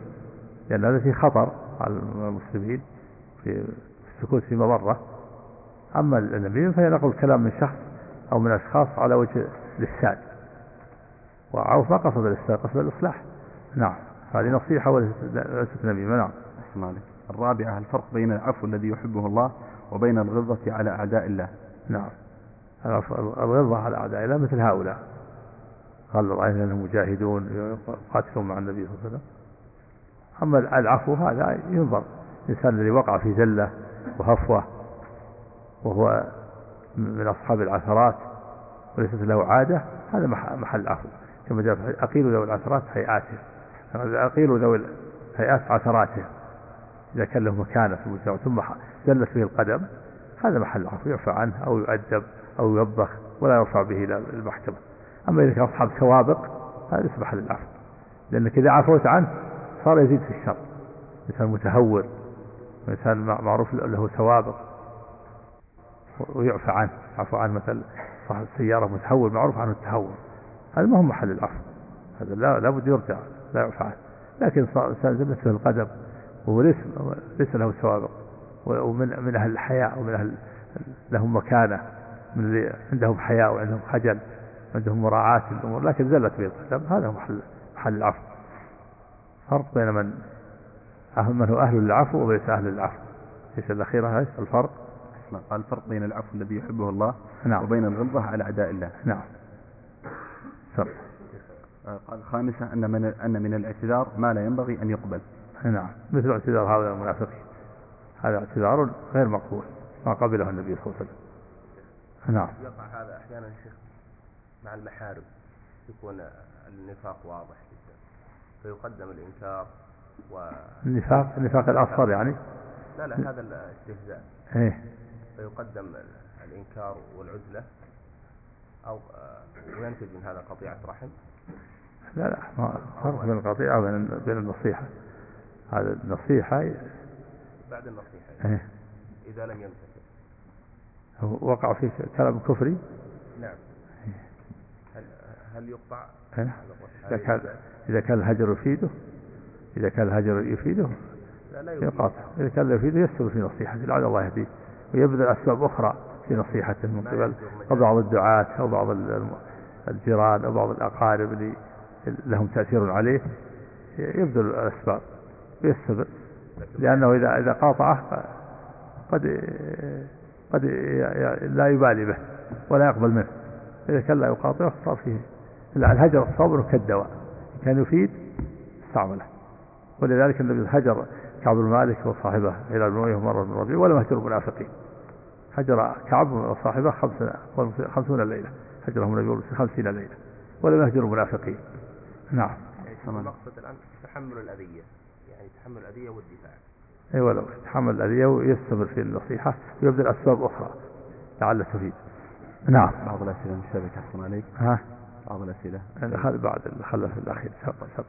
لأن هذا فيه خطر على المسلمين في السكوت في مضرة. أما النميمة فهي نقل كلام من شخص أو من أشخاص على وجه الإفساد وعوف ما قصد الإفساد قصد الإصلاح. نعم. هذه نصيحة وليست نميمة. نعم. أحسن عليك الرابعة الفرق بين العفو الذي يحبه الله وبين الغضة على أعداء الله؟ نعم. الغضة على أعداء الله مثل هؤلاء. قال الله أنهم مجاهدون يقاتلون مع النبي صلى الله عليه وسلم. أما العفو هذا ينظر الإنسان الذي وقع في زلة وهفوة وهو من أصحاب العثرات وليست له عادة هذا محل العفو كما جاء أقيلوا ذوي العثرات هيئاتهم أقيلوا ذوي الهيئات عثراتهم إذا كان له مكانة في المجتمع ثم زلت به القدم هذا محل العفو يعفى عنه أو يؤدب أو يوبخ ولا يرفع به إلى المحكمة. أما إذا كان أصحاب سوابق هذا ليس محل العفو لأنك إذا عفوت عنه صار يزيد في الشر. إنسان متهور إنسان معروف له سوابق ويعفى عنه. عفو عنه مثل صاحب السيارة متهور معروف عنه التهور. هذا ما هو محل العفو. هذا لا لابد يرجع لا يعفى عنه. لكن صار إنسان زلت له القدم وهو ليس ليس له سوابق ومن من أهل الحياء ومن أهل لهم مكانة. من اللي عندهم حياء وعندهم خجل عندهم مراعاة الأمور لكن زلت به القدم. هذا محل محل العفو. فرق بين من من هو أهل العفو وليس أهل العفو. ليس الأخيرة الفرق. قال الفرق بين العفو الذي يحبه الله نعم. وبين الغلظة على أعداء الله. نعم. فرق قال خامسة أن من أن من الاعتذار ما لا ينبغي أن يقبل. نعم. مثل اعتذار هؤلاء المنافقين. هذا اعتذار غير مقبول ما قبله النبي صلى الله عليه وسلم. نعم. يقع هذا أحيانا شيخ مع المحارم يكون النفاق واضح جدا. فيقدم الإنكار و النفاق النفاق الأصغر يعني؟ لا لا هذا الاستهزاء. إيه. فيقدم الإنكار والعزلة أو وينتج من هذا قطيعة رحم. لا لا ما فرق بين القطيعة وبين بين النصيحة. هذا النصيحة. بعد النصيحة. إيه. إذا لم يمتثل وقع في كلام كفري؟ نعم. هل هل يقطع؟ إيه؟ إذا كان إذا كان الهجر يفيده. إذا كان الهجر يفيده. لا لا يقاطع. إذا كان لا يفيده يستر في نصيحته لعل الله يهديه. ويبذل أسباب أخرى في نصيحته من قبل أو بعض الدعاة أو بعض الجيران أو بعض الأقارب اللي لهم تأثير عليه. يبذل الأسباب. ويستمر لأنه إذا إذا قاطعه قد قد لا يبالي به ولا يقبل منه. إذا كان لا يقاطعه صار فيه الهجر الصبر كالدواء. كان يفيد استعمله ولذلك النبي هجر كعب بن مالك وصاحبه إلى بن مرة بن ربيع ولم يهجر المنافقين. هجر كعب وصاحبه خمسون ليلة. هجرهم النبي خمسين ليلة. ولم يهجر المنافقين. نعم. المقصد الآن؟ تحمل الأذية. يعني تحمل الأذية والدفاع. اي ولو يتحمل الأذية ويستمر في النصيحة ويبذل أسباب أخرى لعل تفيد. نعم. بعض الأسئلة المشابهة أحسن عليك ها؟ بعض الأسئلة. هذا بعد الخلف الأخير. سبق سبق